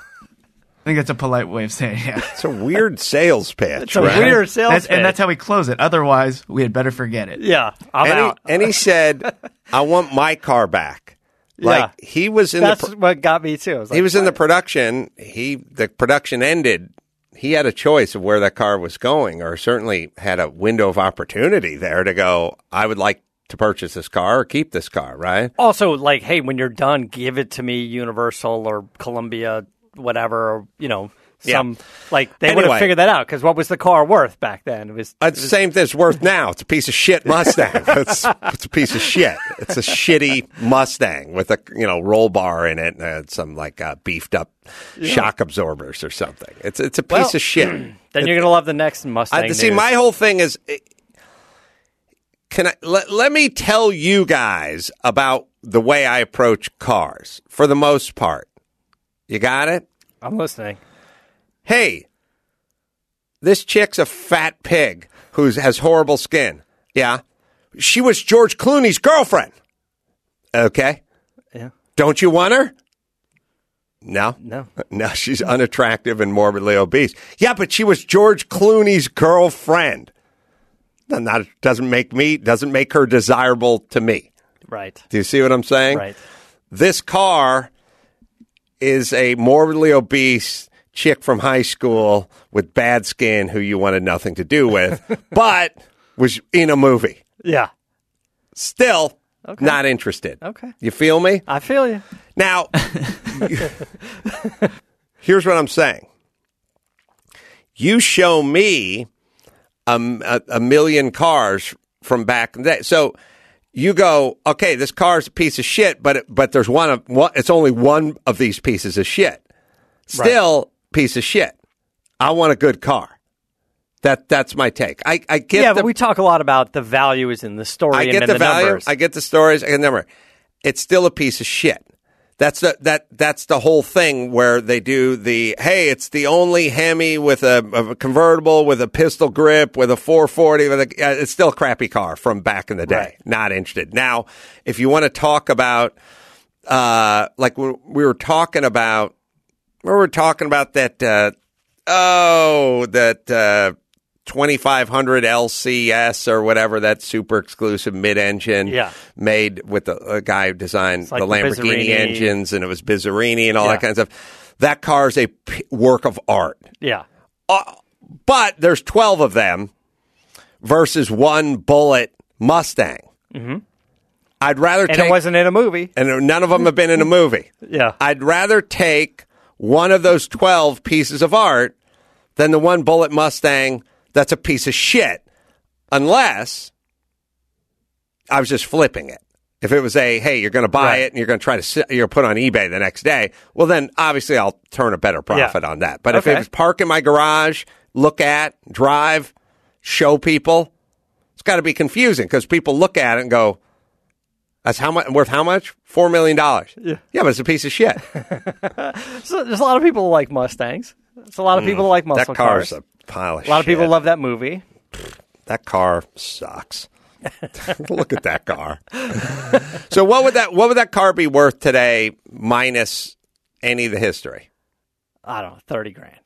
I think that's a polite way of saying it. Yeah. It's a weird sales pitch. It's a right? weird sales That's, and that's how we close it. Otherwise, we had better forget it. Yeah, I'm And out. he, and he [LAUGHS] said, "I want my car back." Like he was in That's the. pro- what got me too. I was he like, was in the production. He the production ended. He had a choice of where that car was going, or certainly had a window of opportunity there to go. I would like to purchase this car or keep this car, right? also like, hey, when you're done, give it to me, Universal or Columbia, whatever. Or, you know, Yeah. some like they would have figured that out because what was the car worth back then? It was, It's the same thing it's worth now. It's a piece of shit Mustang. [LAUGHS] it's, it's a piece of shit. It's a shitty Mustang with a you know roll bar in it and some like uh, beefed up shock absorbers or something. It's it's a piece Well, of shit. [CLEARS THROAT] then you're gonna love the next Mustang. I, see, news. my whole thing is, eh, can I let, let me tell you guys about the way I approach cars for the most part. You got it? I'm listening. Hey, this chick's a fat pig who has horrible skin. Yeah. She was George Clooney's girlfriend. Okay. Yeah. Don't you want her? No. No. No, she's unattractive and morbidly obese. Yeah, but she was George Clooney's girlfriend. That doesn't make me doesn't make her desirable to me. Right. Do you see what I'm saying? Right. This car is a morbidly obese chick from high school with bad skin who you wanted nothing to do with, [LAUGHS] but was in a movie. Yeah. Still not interested. Okay. You feel me? I feel you. Now, [LAUGHS] here's what I'm saying. You show me a, a, a million cars from back in the day. So you go, okay, this car's a piece of shit, but it, but there's one of one. It's only one of these pieces of shit. Still, piece of shit. I want a good car. That that's my take. I, I get yeah, the but we talk a lot about the value is in the story I and get the, the, value. numbers. I get the stories. I get the number. It's still a piece of shit. That's the that that's the whole thing where they do the hey, it's the only Hemi with a, a convertible with a pistol grip with a 440. With a, uh, it's still a crappy car from back in the day. Right. Not interested. Now, if you want to talk about uh, like we we were talking about, we were talking about that. Uh, oh, that. Uh, 2500 LCS or whatever that super exclusive mid-engine Yeah. made with the a guy who designed like the the Lamborghini Bizzarrini. engines and it was Bizzarrini and all Yeah. that kind of stuff. That car is a p- work of art. yeah. Uh, but there's 12 of them versus one Bullitt Mustang. Mm-hmm. I'd rather and take it wasn't in a movie. and none of them have been in a movie. [LAUGHS] Yeah. I'd rather take one of those 12 pieces of art than the one Bullitt Mustang that's a piece of shit. Unless I was just flipping it. If it was a, hey, you're going to buy Right. it and you're going to try to you're put on eBay the next day, well, then obviously I'll turn a better profit on that. But if Okay. it was park in my garage, look at, drive, show people, it's got to be confusing because people look at it and go, that's how much worth how much? Four million dollars. Yeah. yeah, but it's a piece of shit. [LAUGHS] So there's a lot of people who like Mustangs. There's a lot of people who like muscle Mm. that car's cars. a pile of a lot of shit. people love that movie. that car sucks. [LAUGHS] Look at that car. so what would that what would that car be worth today minus any of the history? I don't know, thirty grand.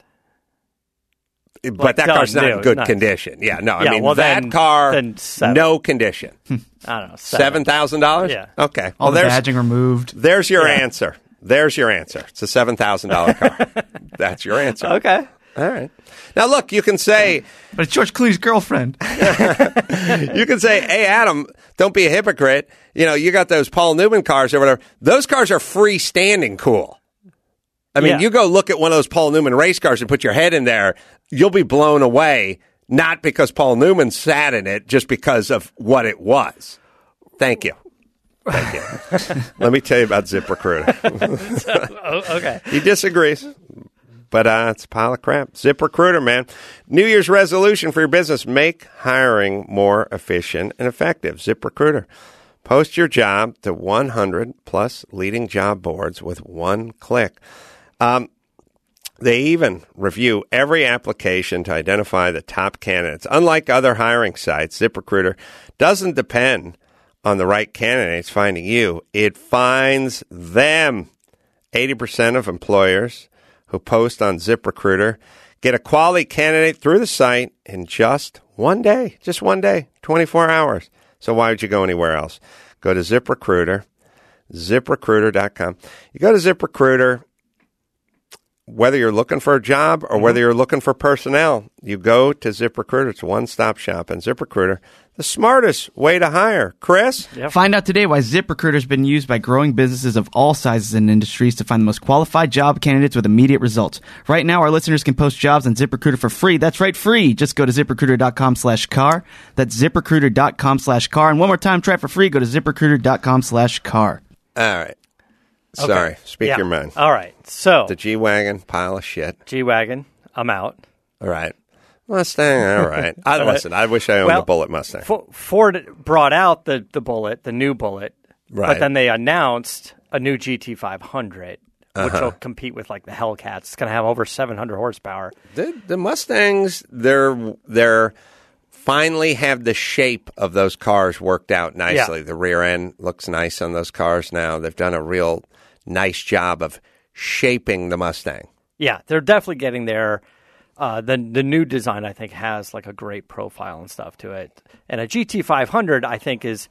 But Like that car's not in good nice. condition. Yeah, no, I Yeah, mean well, that then- car then no condition. [LAUGHS] I don't know, Seven thousand dollars? Yeah. Okay. All well the there's badging removed. there's your Yeah. answer. There's your answer. It's a seven thousand dollar [LAUGHS] car. That's your answer. Okay. All right. Now look, you can say But it's George Clooney's girlfriend. [LAUGHS] you can say, "Hey, Adam, don't be a hypocrite." You know, you got those Paul Newman cars or whatever. Those cars are freestanding cool. I mean, Yeah. you go look at one of those Paul Newman race cars and put your head in there, you'll be blown away. Not because Paul Newman sat in it, just because of what it was. Thank you. Thank you. [LAUGHS] Let me tell you about ZipRecruiter. [LAUGHS] Okay. He disagrees, but uh, it's a pile of crap. ZipRecruiter, man. New Year's resolution for your business make hiring more efficient and effective. ZipRecruiter. Post your job to 100 plus leading job boards with one click. Um, they even review every application to identify the top candidates. Unlike other hiring sites, ZipRecruiter doesn't depend on the right candidates finding you, it finds them. 80% of employers post on ZipRecruiter get a quality candidate through the site in just one day. Just one day, 24 hours. So why would you go anywhere else? Go to ZipRecruiter, ziprecruiter.com. You go to ZipRecruiter, whether you're looking for a job or mm-hmm. whether you're looking for personnel, you go to ZipRecruiter. It's a one stop shop. And ZipRecruiter, the smartest way to hire. Chris? Find out today why ZipRecruiter has been used by growing businesses of all sizes and industries to find the most qualified job candidates with immediate results. Right now, our listeners can post jobs on ZipRecruiter for free. That's right, free. Just go to ziprecruiter.com slash car. That's ziprecruiter.com slash car. And one more time, try it for free. Go to ziprecruiter.com slash car. All right. Sorry. Speak Yeah. your mind. All right. So The G Wagon, pile of shit. G wagon, I'm out. All right. Mustang, all right. [LAUGHS] I listen, I wish I owned Well, a Bullitt Mustang. Fo- Ford brought out the the Bullitt, the new Bullitt, Right. but then they announced a new GT500, which Uh-huh. will compete with like the Hellcats. It's going to have over 700 horsepower. the, the Mustangs, they're they're finally have the shape of those cars worked out nicely. Yeah. The rear end looks nice on those cars now. They've done a real nice job of shaping the Mustang. Yeah, they're definitely getting there. Uh, the the new design I think has like a great profile and stuff to it, and a GT500 I think is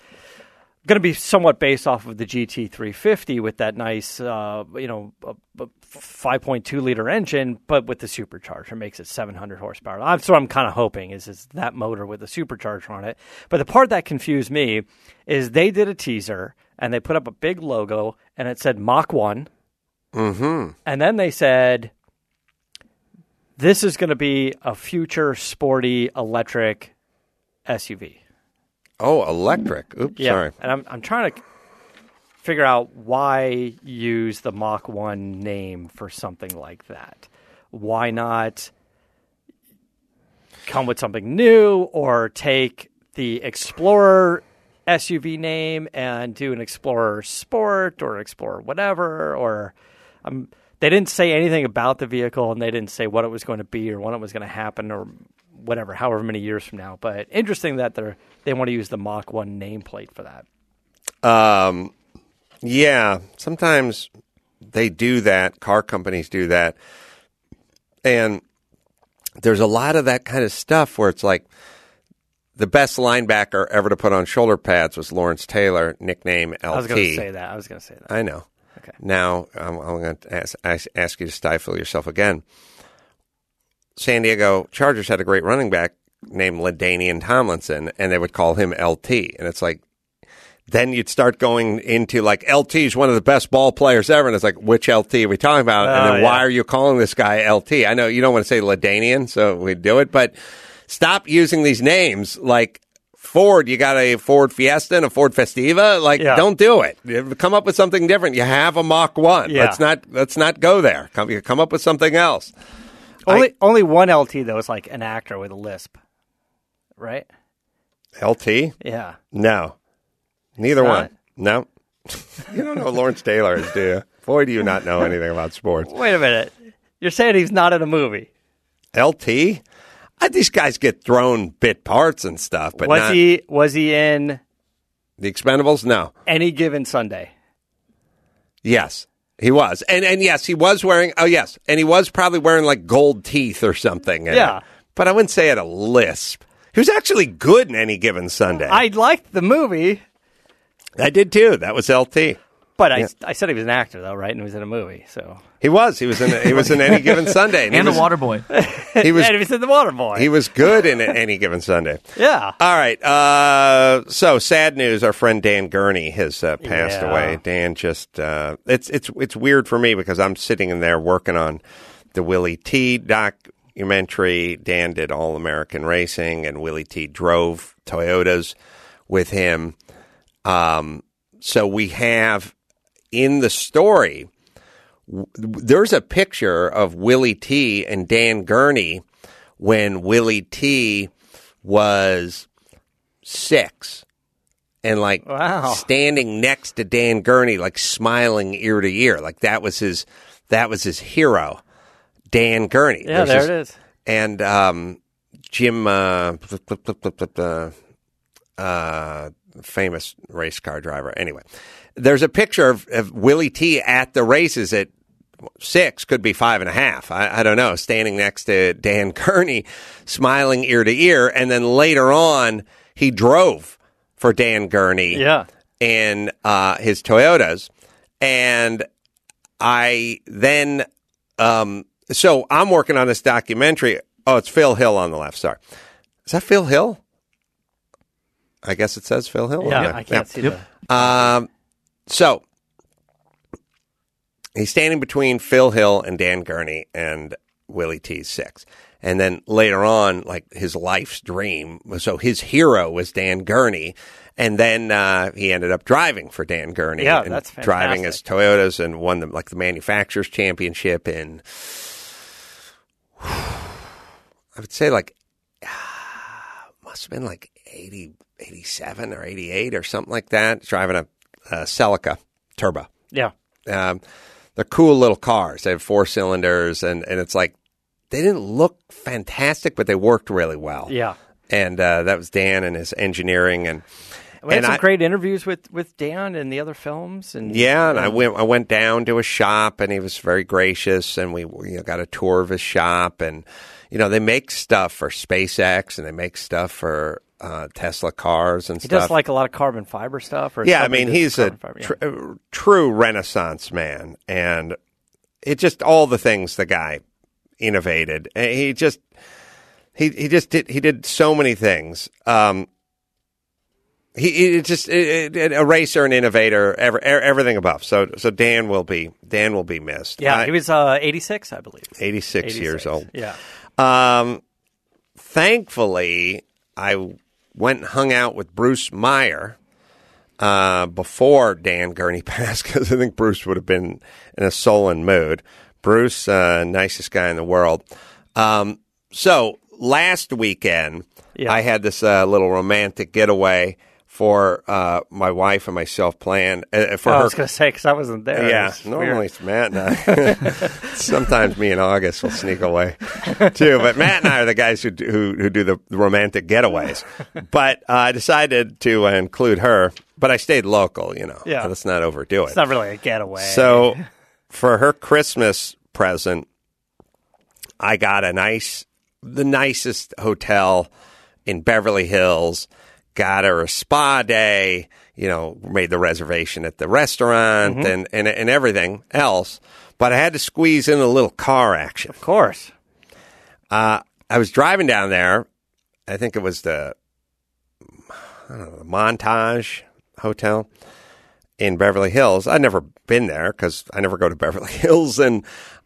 going to be somewhat based off of the GT350 with that nice, uh, you know, a, a 5.2 liter engine, but with the supercharger makes it 700 horsepower. That's what I'm kind of hoping is is that motor with the supercharger on it. But the part that confused me is they did a teaser and they put up a big logo and it said Mach One. Mm-hmm. And then they said, this is going to be a future sporty electric SUV. Oh, electric. Oops, Yeah. sorry. And I'm, I'm trying to figure out why use the Mach 1 name for something like that. Why not come with something new or take the Explorer SUV name and do an Explorer Sport or Explorer whatever or um, they didn't say anything about the vehicle and they didn't say what it was going to be or when it was going to happen or whatever, however many years from now. But interesting that they're they want to use the Mach One nameplate for that. Um, yeah, sometimes they do that. Car companies do that, and there's a lot of that kind of stuff where it's like the best linebacker ever to put on shoulder pads was Lawrence Taylor, nickname LT. I was going to say that. I was going to say that. I know. Okay. Now I'm, I'm going to ask, ask, you to stifle yourself again. San Diego Chargers had a great running back named LaDainian Tomlinson, and they would call him LT. And it's like then you'd start going into like LT is one of the best ball players ever, and it's like which LT are we talking about? and Oh, then yeah. why are you calling this guy LT? I know you don't want to say LaDainian, so we do it, but stop using these names like. Ford, you got a Ford Fiesta and a Ford Festiva. Like, Yeah. don't do it. Come up with something different. You have a Mach One. Yeah. Let's not let's not go there. Come, come up with something else. Only only one LT though is like an actor with a lisp, right? LT? Yeah. No. Neither one. No. [LAUGHS] you don't know Lawrence Taylor is, do you? Boy, do you not know anything about sports. Wait a minute. You're saying he's not in a movie? LT? Uh, these guys get thrown bit parts and stuff, but was not he was he in the Expendables. No. any given Sunday? Yes, he was, and and yes, he was wearing. Oh yes, and he was probably wearing like gold teeth or something. in it. Yeah. but I wouldn't say it a lisp. He was actually good in any given Sunday. I liked the movie, I did too. That was LT. but I, I said he was an actor though, right? And he was in a movie, so He was. He was in. He was in any given Sunday, he and the was, water boy. He was. [LAUGHS] and he was in the Water Boy. He was good in any given Sunday. yeah. All right. Uh, so sad news. Our friend Dan Gurney has uh, passed Yeah. away. Dan just uh, it's it's it's weird for me because I'm sitting in there working on the Willy T documentary. Dan did All American Racing, and Willy T drove Toyotas with him. Um, so we have in the story. There's a picture of Willy T and Dan Gurney when Willy T was six and like Wow. standing next to Dan Gurney, like smiling ear to ear. Like that was his that was his hero, Dan Gurney. Yeah, There's there this- it is. And um, Jim, uh, uh, famous race car driver. Anyway, there's a picture of, of Willy T at the races at six, could be five and a half. I, I don't know, standing next to Dan [LAUGHS] Gurney, smiling ear to ear. And then later on, he drove for Dan Gurney Yeah. in uh, his Toyotas. And I then, um, so I'm working on this documentary. Oh, it's Phil Hill on the left. Sorry. Is that Phil Hill? I guess it says Phil Hill. Yeah, I can't see Yep. the. Um, so he's standing between Phil Hill and Dan Gurney and Willy T's six. And then later on, like his life's dream. So his hero was Dan Gurney. And then uh, he ended up driving for Dan Gurney. Yeah, and that's driving his. Toyotas and won the, like the manufacturers championship in I would say like must have been like 80, 87 or 88 or something like that. Driving a, a Celica turbo. Yeah. Um, they're cool little cars. They have four cylinders, and, and it's like they didn't look fantastic, but they worked really well. Yeah. And uh, that was Dan and his engineering, and We had And some I- great interviews with, with Dan and the other films, and Yeah, and I went I went down to a shop, and he was very gracious, and we you know, got a tour of his shop, and you know they make stuff for SpaceX, and they make stuff for uh, Tesla cars and he stuff. He does like a lot of carbon fiber stuff. Or yeah, I mean he's a fiber, yeah. tr- true Renaissance man, and it just all the things the guy innovated. And He just he he just did he did so many things. Um, he, just it, it, a racer, an innovator, ever, e- everything above. So so Dan will be Dan will be missed. yeah, I- he was uh, 86, I believe. 86, years old. Yeah. Um, thankfully, I went and hung out with Bruce Meyer uh, before Dan Gurney [LAUGHS] passed because I think Bruce would have been in a sullen mood. Bruce, uh, nicest guy in the world. Um, so last weekend, Yeah. I had this uh, little romantic getaway for uh, my wife and myself planned uh, for Oh, I was going to say because I wasn't there. yeah, It's weird. normally it's Matt and I. [LAUGHS] [LAUGHS] Sometimes me and August will sneak away too, but Matt and I are the guys who do, who, who do the romantic getaways. But uh, I decided to uh, include her, but I stayed local. You know, Yeah. let's not overdo it. It's not really a getaway. So for her Christmas present, I got a nice, the nicest hotel in Beverly Hills. Got her a spa day. You know, made the reservation at the restaurant and, and and everything else. But I had to squeeze in a little car action. of course. Uh, I was driving down there. I think it was the I don't know the montage Hotel in Beverly Hills. I'd never been there because I never go to [LAUGHS] Beverly Hills, and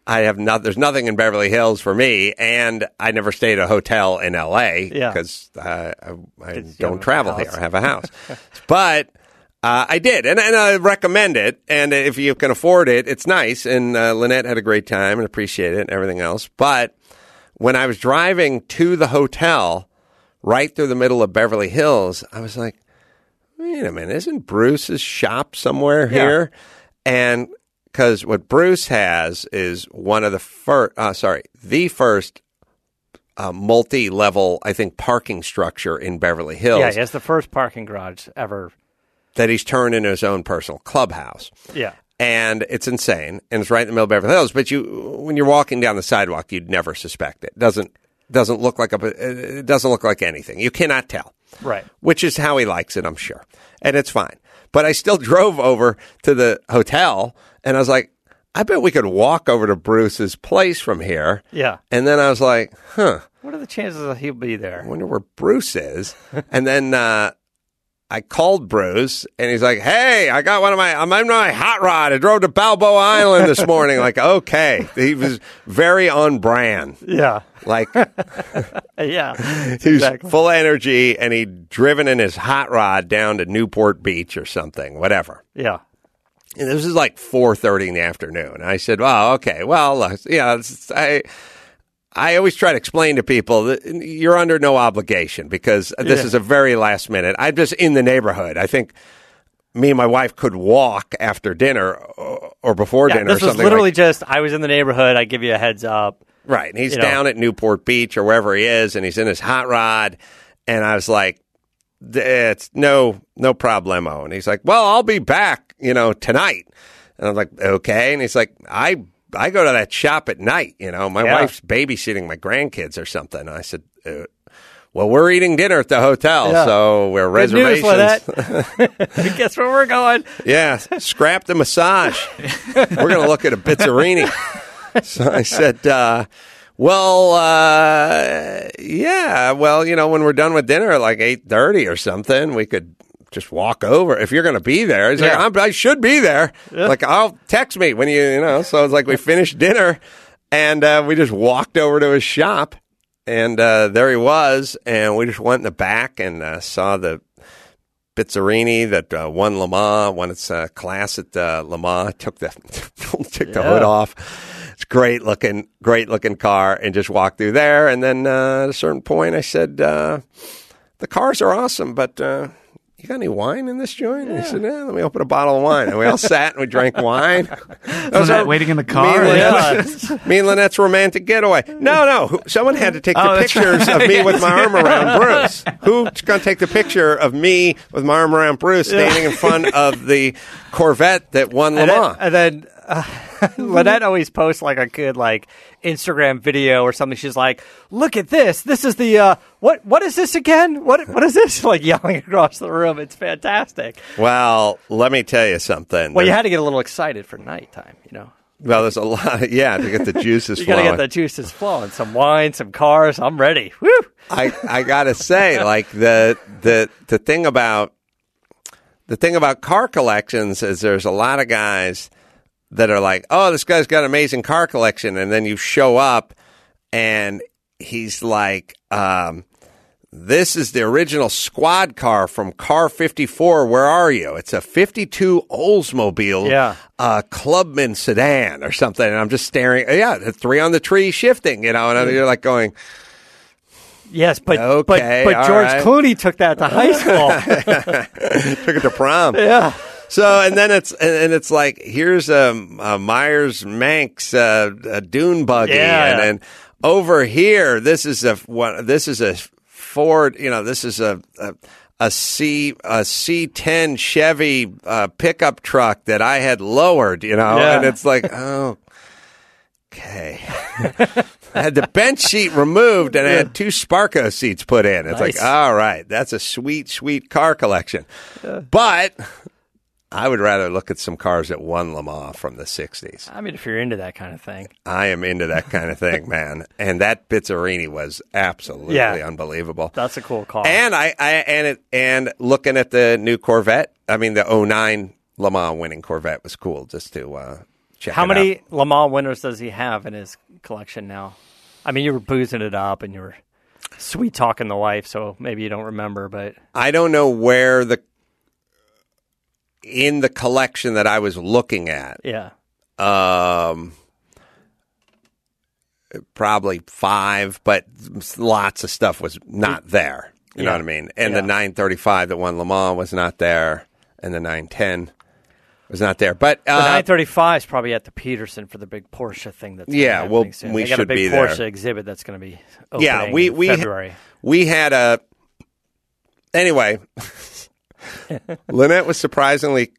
I have not. There's nothing in Beverly Hills for me, and I never stayed at a hotel in L.A. Yeah. because uh, I, I don't travel here. I have a house, [LAUGHS] but. Uh, I did, and, and I recommend it. And if you can afford it, it's nice. And uh, Lynette had a great time and appreciate it and everything else. But when I was driving to the hotel, right through the middle of Beverly Hills, I was like, wait a minute, isn't Bruce's shop somewhere here? And because what Bruce has is one of the first, uh, sorry, the first uh, multi level, I think, parking structure in Beverly Hills Yeah, it's the first parking garage ever. that he's turned into his own personal clubhouse. Yeah. And it's insane, and it's right in the middle of Beverly Hills. But you, when you're walking down the sidewalk, you'd never suspect it. Doesn't doesn't look like a it doesn't look like anything. You cannot tell. Right. which is how he likes it, I'm sure. And it's fine. But I still [LAUGHS] drove over to the hotel and I was like, I bet we could walk over to Bruce's place from here. Yeah. And then I was like, huh, What are the chances that he'll be there? I wonder where Bruce is. [LAUGHS] and then uh, I called Bruce and he's like, hey, I got one of my, I'm on my hot rod. I drove to Balboa Island this morning. like, [LAUGHS] okay. He was very on brand. Yeah. Like, [LAUGHS] Yeah. He was Exactly. full energy, and he'd driven in his hot rod down to Newport Beach or something, whatever. Yeah. And this is like four thirty in the afternoon. I said, "Well, okay, well, uh, yeah, it's- I." I always try to explain to people that you're under no obligation because this Yeah. is a very last minute. I'm just in the neighborhood. I think me and my wife could walk after dinner or, or before Yeah, dinner or this was literally like, just I was in the neighborhood. I give you a heads up. Right. And he's you know. down at Newport Beach or wherever he is, and he's in his hot rod. And I was like, it's no, no problemo. And he's like, well, I'll be back, you know, tonight. And I'm like, okay. And he's like, I, I go to that shop at night, you know, my Yeah. wife's babysitting my grandkids or something. And I said, uh, well, we're eating dinner at the hotel, Yeah. so we're Good reservations. [LAUGHS] Guess where we're going? [LAUGHS] Yeah, scrap the massage. We're going to look at a Bizzarrini. [LAUGHS] So I said, uh, well, uh, yeah, well, you know, when we're done with dinner at like 8.30 or something, we could just walk over if you're going to be there. Yeah. like, I'm, I should be there. Like, I'll text me when you, you know. So it's like we finished dinner and uh, we just walked over to his shop and uh, there he was. And we just went in the back and uh, saw the Bizzarrini that uh, won Le Mans, won its uh, class at uh, Le Mans. Took the [LAUGHS] took the Yeah. hood off. It's great looking, great looking car, and just walked through there. And then uh, at a certain point, I said, uh, "The cars are awesome, but." Uh, you got any wine in this joint? And he said, yeah, let me open a bottle of wine. And we all sat and we drank [LAUGHS] wine. Was our- waiting in the Me car. and, Yeah. Me and Lynette's romantic getaway. No, no. Someone had to take the Oh, that's pictures of me [LAUGHS] with my arm around Bruce. Who's going to take the picture of me with my arm around Bruce standing in front of the Corvette that won Le And then, Mans? and then uh, [LAUGHS] Lynette always posts like a good like Instagram video or something. She's like, "Look at this! This is the uh, what? What is this again? What? What is this?" [LAUGHS] Like yelling across the room. It's fantastic. Well, let me tell you something. Well, you had to get a little excited for nighttime. You know, well, there's a lot. Of, [LAUGHS] yeah, to get the juices you got to flowing. get the juices flowing. Some wine, some cars. I'm ready. Woo! I I gotta say, like the the the thing about the thing about car collections is there's a lot of guys that are like, oh, this guy's got an amazing car collection, and then you show up and he's like, um, this is the original squad car from Car 54. Where are you? It's a 52 Oldsmobile Yeah. uh, Clubman sedan or something. And I'm just staring. Yeah, the three on the tree shifting, you know, and you're like going, Yes, but Okay, but but George right. Clooney took that to high school. He [LAUGHS] took it to prom. [LAUGHS] yeah. So and then it's and, and it's like here's a, a Meyers Manx uh, a dune buggy, Yeah. and then over here this is a what this is a Ford. You know this is a. a a C a C ten Chevy uh, pickup truck that I had lowered, you know, Yeah. and it's like, oh, okay. [LAUGHS] I had the bench seat removed and I had two Sparco seats put in. It's Nice. like, all right, that's a sweet, sweet car collection. But I would rather look at some cars that won Le Mans from the 60s. I mean, if you're into that kind of thing, I am into that kind of thing, [LAUGHS] man. And that Bizzarrini was absolutely Yeah. unbelievable. that's a cool car. And I, I and it and looking at the new Corvette, I mean the 09 Le Mans winning Corvette was cool just to uh, check. How it many out. Le Mans winners does he have in his collection now? I mean, you were boozing it up and you were sweet talking the wife, so maybe you don't remember, but I don't know where the in the collection that I was looking at. yeah. Um, probably five, but lots of stuff was not there. You know what I mean? And Yeah. the 935 that won Le Mans was not there, and the 910 was not there. But The uh, 935 is probably at the Petersen for the big Porsche thing. That's Yeah, well, soon. we they should big be there. Porsche exhibit that's going to be yeah, we in we February. we had a anyway. [LAUGHS] Lynette was surprisingly.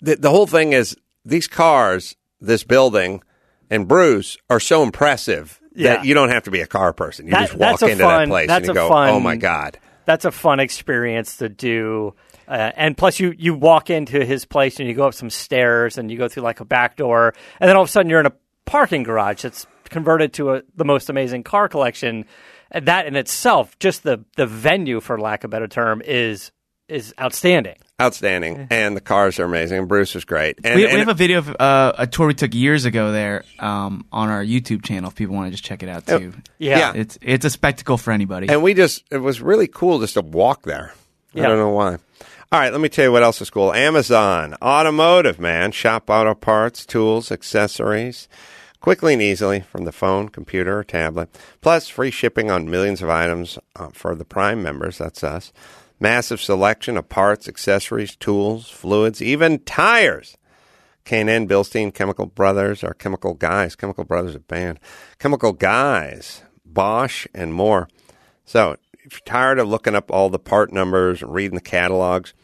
The, the whole thing is these cars, this building, and Bruce are so impressive Yeah. that you don't have to be a car person. You That- just walk into that place that's and you a go, fun- "Oh my god!" that's a fun experience to do. Uh, and plus, you you walk into his place and you go up some stairs and you go through like a back door, and then all of a sudden you're in a parking garage that's converted to a, the most amazing car collection. And that in itself, just the the venue, for lack of a better term, is is outstanding. Outstanding, and the cars are amazing. And Bruce was great. And, we, we have a video of uh, a tour we took years ago there um, on our YouTube channel. If people want to just check it out too, Yeah. Yeah. it's it's a spectacle for anybody. And we just, it was really cool just to walk there. I Yeah. don't know why. All right, let me tell you what else is cool. Amazon Automotive, man. Shop auto parts, tools, accessories, quickly and easily from the phone, computer, or tablet. Plus, free shipping on millions of items uh, for the Prime members. That's us. Massive selection of parts, accessories, tools, fluids, even tires. K&N, Bilstein, Chemical Brothers, or Chemical Guys. Chemical Brothers, a band. Chemical Guys, Bosch, and more. So, if you're tired of looking up all the part numbers and reading the catalogs,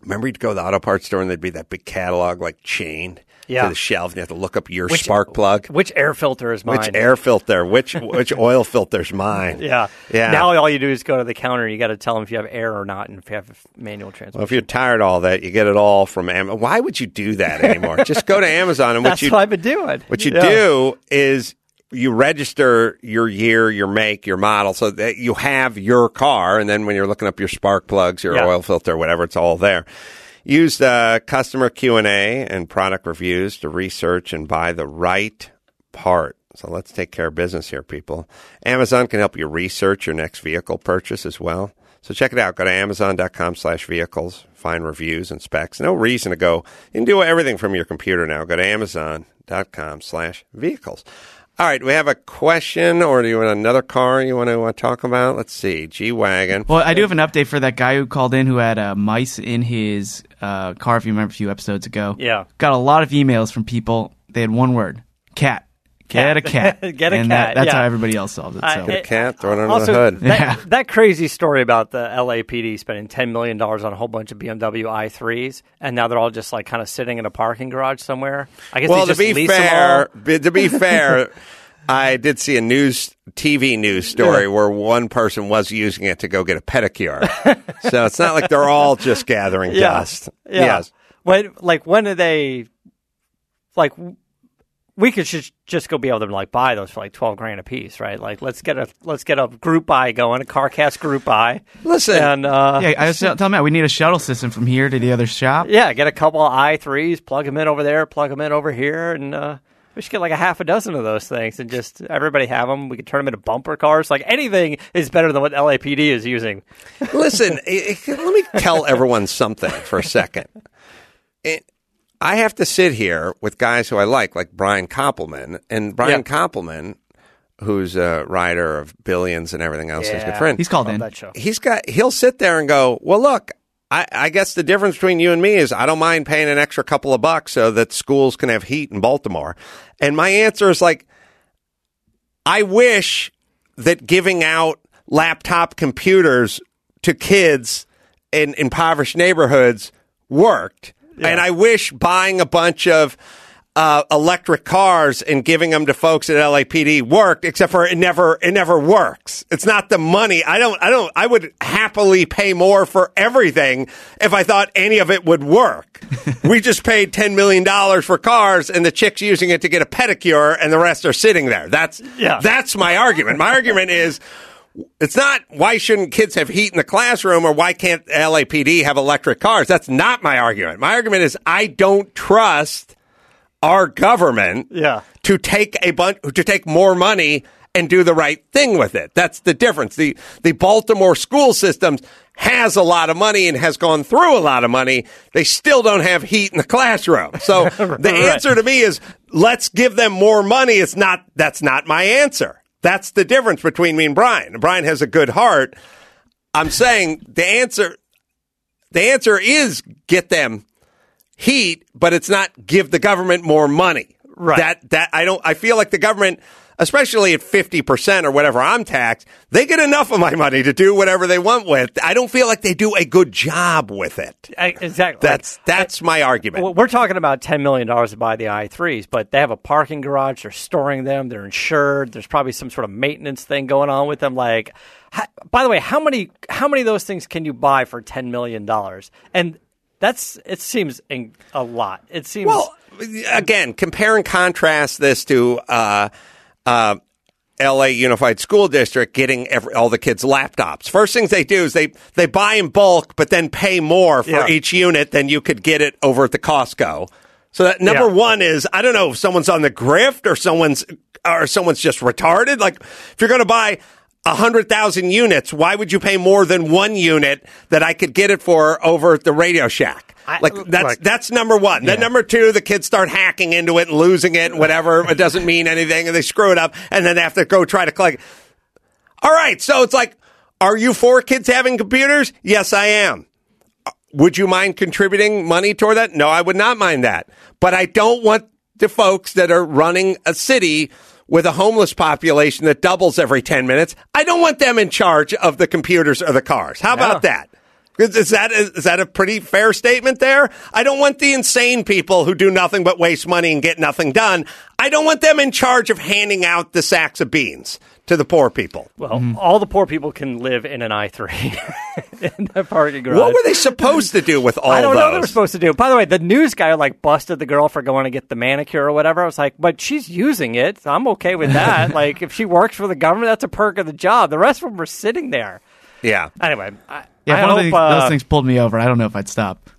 remember you'd go to the auto parts store and there'd be that big catalog like chained Yeah. to the shelf and you have to look up your Which- spark plug. Which air filter is mine? Which air filter? Which which [LAUGHS] oil filter is mine? Yeah. Yeah. Now all you do is go to the counter and you got to tell them if you have air or not and if you have a manual transmission. Well, if you're tired of all that, you get it all from Amazon. Why would you do that anymore? [LAUGHS] Just go to Amazon and what That's you what I've been doing. What you Yeah. do is you register your year, your make, your model, so that you have your car, and then when you're looking up your spark plugs, your Yeah. oil filter, whatever, it's all there. Use the customer Q and A and product reviews to research and buy the right part. So let's take care of business here, people. Amazon can help you research your next vehicle purchase as well. So check it out. Go to amazon.com slash vehicles. Find reviews and specs. No reason to go. You can do everything from your computer now. Go to amazon.com slash vehicles. All right. We have a question or do you want another car you want to uh, talk about? Let's see. G-Wagon. Well, I do have an update for that guy who called in who had uh, mice in his uh, car. If you remember a few episodes ago, Yeah. got a lot of emails from people. They had one word: cat. Get a cat. [LAUGHS] Get a and cat, That, that's yeah. how everybody else solves it. So. I- Get a cat, throw it under also, the hood. That, Yeah. [LAUGHS] that crazy story about the LAPD spending $10 million on a whole bunch of BMW i3s, and now they're all just like kind of sitting in a parking garage somewhere. I guess well, to just be lease them fair, all. b- to be [LAUGHS] fair, I did see a news TV news story where one person was using it to go get a pedicure. so it's not like they're all just gathering Yeah. dust. Yeah. Yes. When, like, when do they, like, we could just just go be able to like buy those for like twelve grand a piece, right? Like, let's get a let's get a group buy going, a CarCast group buy, Listen, and uh, yeah, I was telling Matt we need a shuttle system from here to the other shop. Yeah, get a couple of i threes, plug them in over there, plug them in over here, and uh, we should get like a half a dozen of those things, and just everybody have them. We could turn them into bumper cars. Like anything is better than what LAPD is using. listen. [LAUGHS] i- i- let me tell everyone something for a second. [LAUGHS] It, I have to sit here with guys who I like, like Brian Koppelman, and Brian Yeah. Koppelman, who's a writer of Billions and everything else, he's a good friend. He's called in. that show. he's got he'll sit there and go, well, look. I, I guess the difference between you and me is I don't mind paying an extra couple of bucks so that schools can have heat in Baltimore. And my answer is like, I wish that giving out laptop computers to kids in impoverished neighborhoods worked. And I wish buying a bunch of uh, electric cars and giving them to folks at LAPD worked, except for it never it never works. It's not the money. I don't I don't I would happily pay more for everything if I thought any of it would work. [LAUGHS] we just paid ten million dollars for cars, and the chick's using it to get a pedicure, and the rest are sitting there. That's Yeah. That's my argument. My argument is. It's not why shouldn't kids have heat in the classroom or why can't LAPD have electric cars? That's not my argument. My argument is I don't trust our government Yeah. to take a bunch to take more money and do the right thing with it. That's the difference. The the Baltimore school systems has a lot of money and has gone through a lot of money. They still don't have heat in the classroom. So [LAUGHS] the answer to me is let's give them more money. It's not that's not my answer. That's the difference between me and Brian. Brian has a good heart. I'm saying the answer the answer is get them heat, but it's not give the government more money. Right. That that I don't I feel like the government especially at 50% or whatever I'm taxed, they get enough of my money to do whatever they want with. I don't feel like they do a good job with it. I- exactly. That's that's my argument. We're talking about ten million dollars to buy the i threes, but they have a parking garage. They're storing them. They're insured. There's probably some sort of maintenance thing going on with them. Like, by the way, how many how many of those things can you buy for ten million dollars? And that's it seems in, a lot. It seems Well, again, compare and contrast this to uh, uh, L.A. Unified School District getting every, all the kids laptops. First things they do is they they buy in bulk, but then pay more for Yeah. each unit than you could get it over at the Costco. So that number Yeah. one is I don't know if someone's on the grift or someone's or someone's just retarded. Like if you're going to buy. A hundred thousand units. Why would you pay more than one unit that I could get it for over at the Radio Shack? I- like that's like- that's number one. Then number two, the kids start hacking into it and losing it and whatever. it doesn't mean anything and they screw it up and then they have to go try to collect. All right. So it's like, are you for kids having computers? Yes, I am. Would you mind contributing money toward that? No, I would not mind that. But I don't want the folks that are running a city with a homeless population that doubles every 10 minutes. I don't want them in charge of the computers or the cars. How about that? Is is that is that a pretty fair statement there? I don't want the insane people who do nothing but waste money and get nothing done. I don't want them in charge of handing out the sacks of beans to the poor people. well, all the poor people can live in an i three [LAUGHS] in the parking garage. What were they supposed to do with [LAUGHS] all I don't know what they were supposed to do. By the way, the news guy like busted the girl for going to get the manicure or whatever. I was like, but she's using it. So I'm okay with that. [LAUGHS] like, if she works for the government, that's a perk of the job. The rest of them were sitting there. yeah. Anyway, I, Yeah, I one hope, of these, uh, those things pulled me over. I don't know if I'd stop.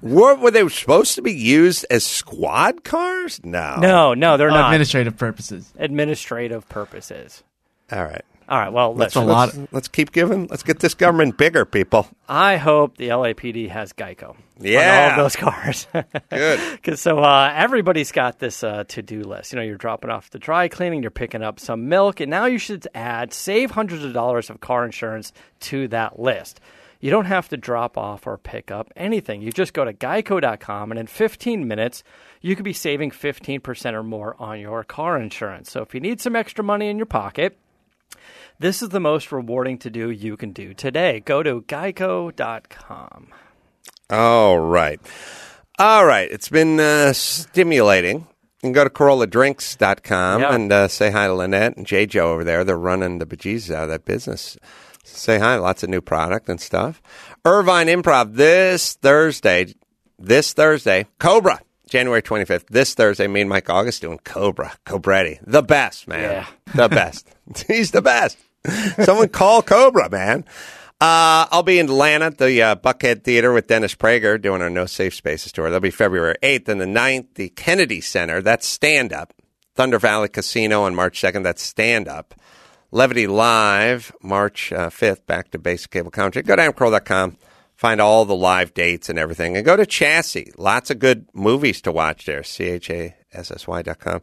What were they supposed to be used as squad cars? No. No, no, they're Oh, not. administrative purposes. Administrative purposes. All right. All right. Well, That's listen, a lot. Let's, let's keep giving. Let's get this government bigger, people. I hope the LAPD has Geico. Yeah. On all of those cars. [LAUGHS] Good. Because so uh, everybody's got this uh, to do list. You know, you're dropping off the dry cleaning, you're picking up some milk, and now you should add save hundreds of dollars of car insurance to that list. You don't have to drop off or pick up anything. You just go to geico.com, and in 15 minutes, you could be saving 15% or more on your car insurance. So if you need some extra money in your pocket, this is the most rewarding to do you can do today. Go to geico.com. All right. All right. It's been uh, stimulating. You can go to CarollaDrinks.com Yeah. and uh, say hi to Lynette and J. Joe over there. They're running the bejesus out of that business. Say hi. Lots of new product and stuff. Irvine Improv this Thursday. This Thursday. Cobra. January 25th. This Thursday, me and Mike August doing Cobra. Cobretti. The best, man. Yeah. The best. [LAUGHS] He's the best. [LAUGHS] Someone call Cobra, man. Uh, I'll be in Atlanta at the uh, Buckhead Theater with Dennis Prager doing our No Safe Spaces tour. That'll be February 8th and the 9th. The Kennedy Center, that's stand up. Thunder Valley Casino on March 2nd, that's stand up. Levity Live, March uh, 5th, back to basic cable country. Go to amcroll.com, find all the live dates and everything. And go to Chassis. Lots of good movies to watch there. C-H-A-S-S-Y.com.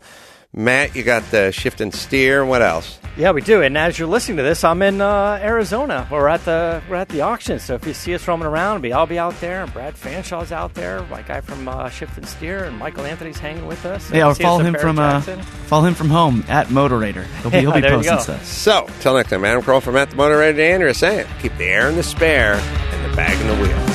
Matt, you got the Shift and Steer. What else? Yeah, we do. And as you're listening to this, I'm in uh, Arizona. We're at the we're at the auction. So if you see us roaming around, we I'll be out there. And Brad Fanshaw's out there. My guy from uh, Shift and Steer, and Michael Anthony's hanging with us. Yeah, or See us follow him from uh, follow him from home at Motorator. He'll be, he'll be [LAUGHS] Yeah, there you posting stuff. So, till next time, Adam Carolla from At the Motor Radio Andrew saying, keep the air in the spare and the bag in the wheel.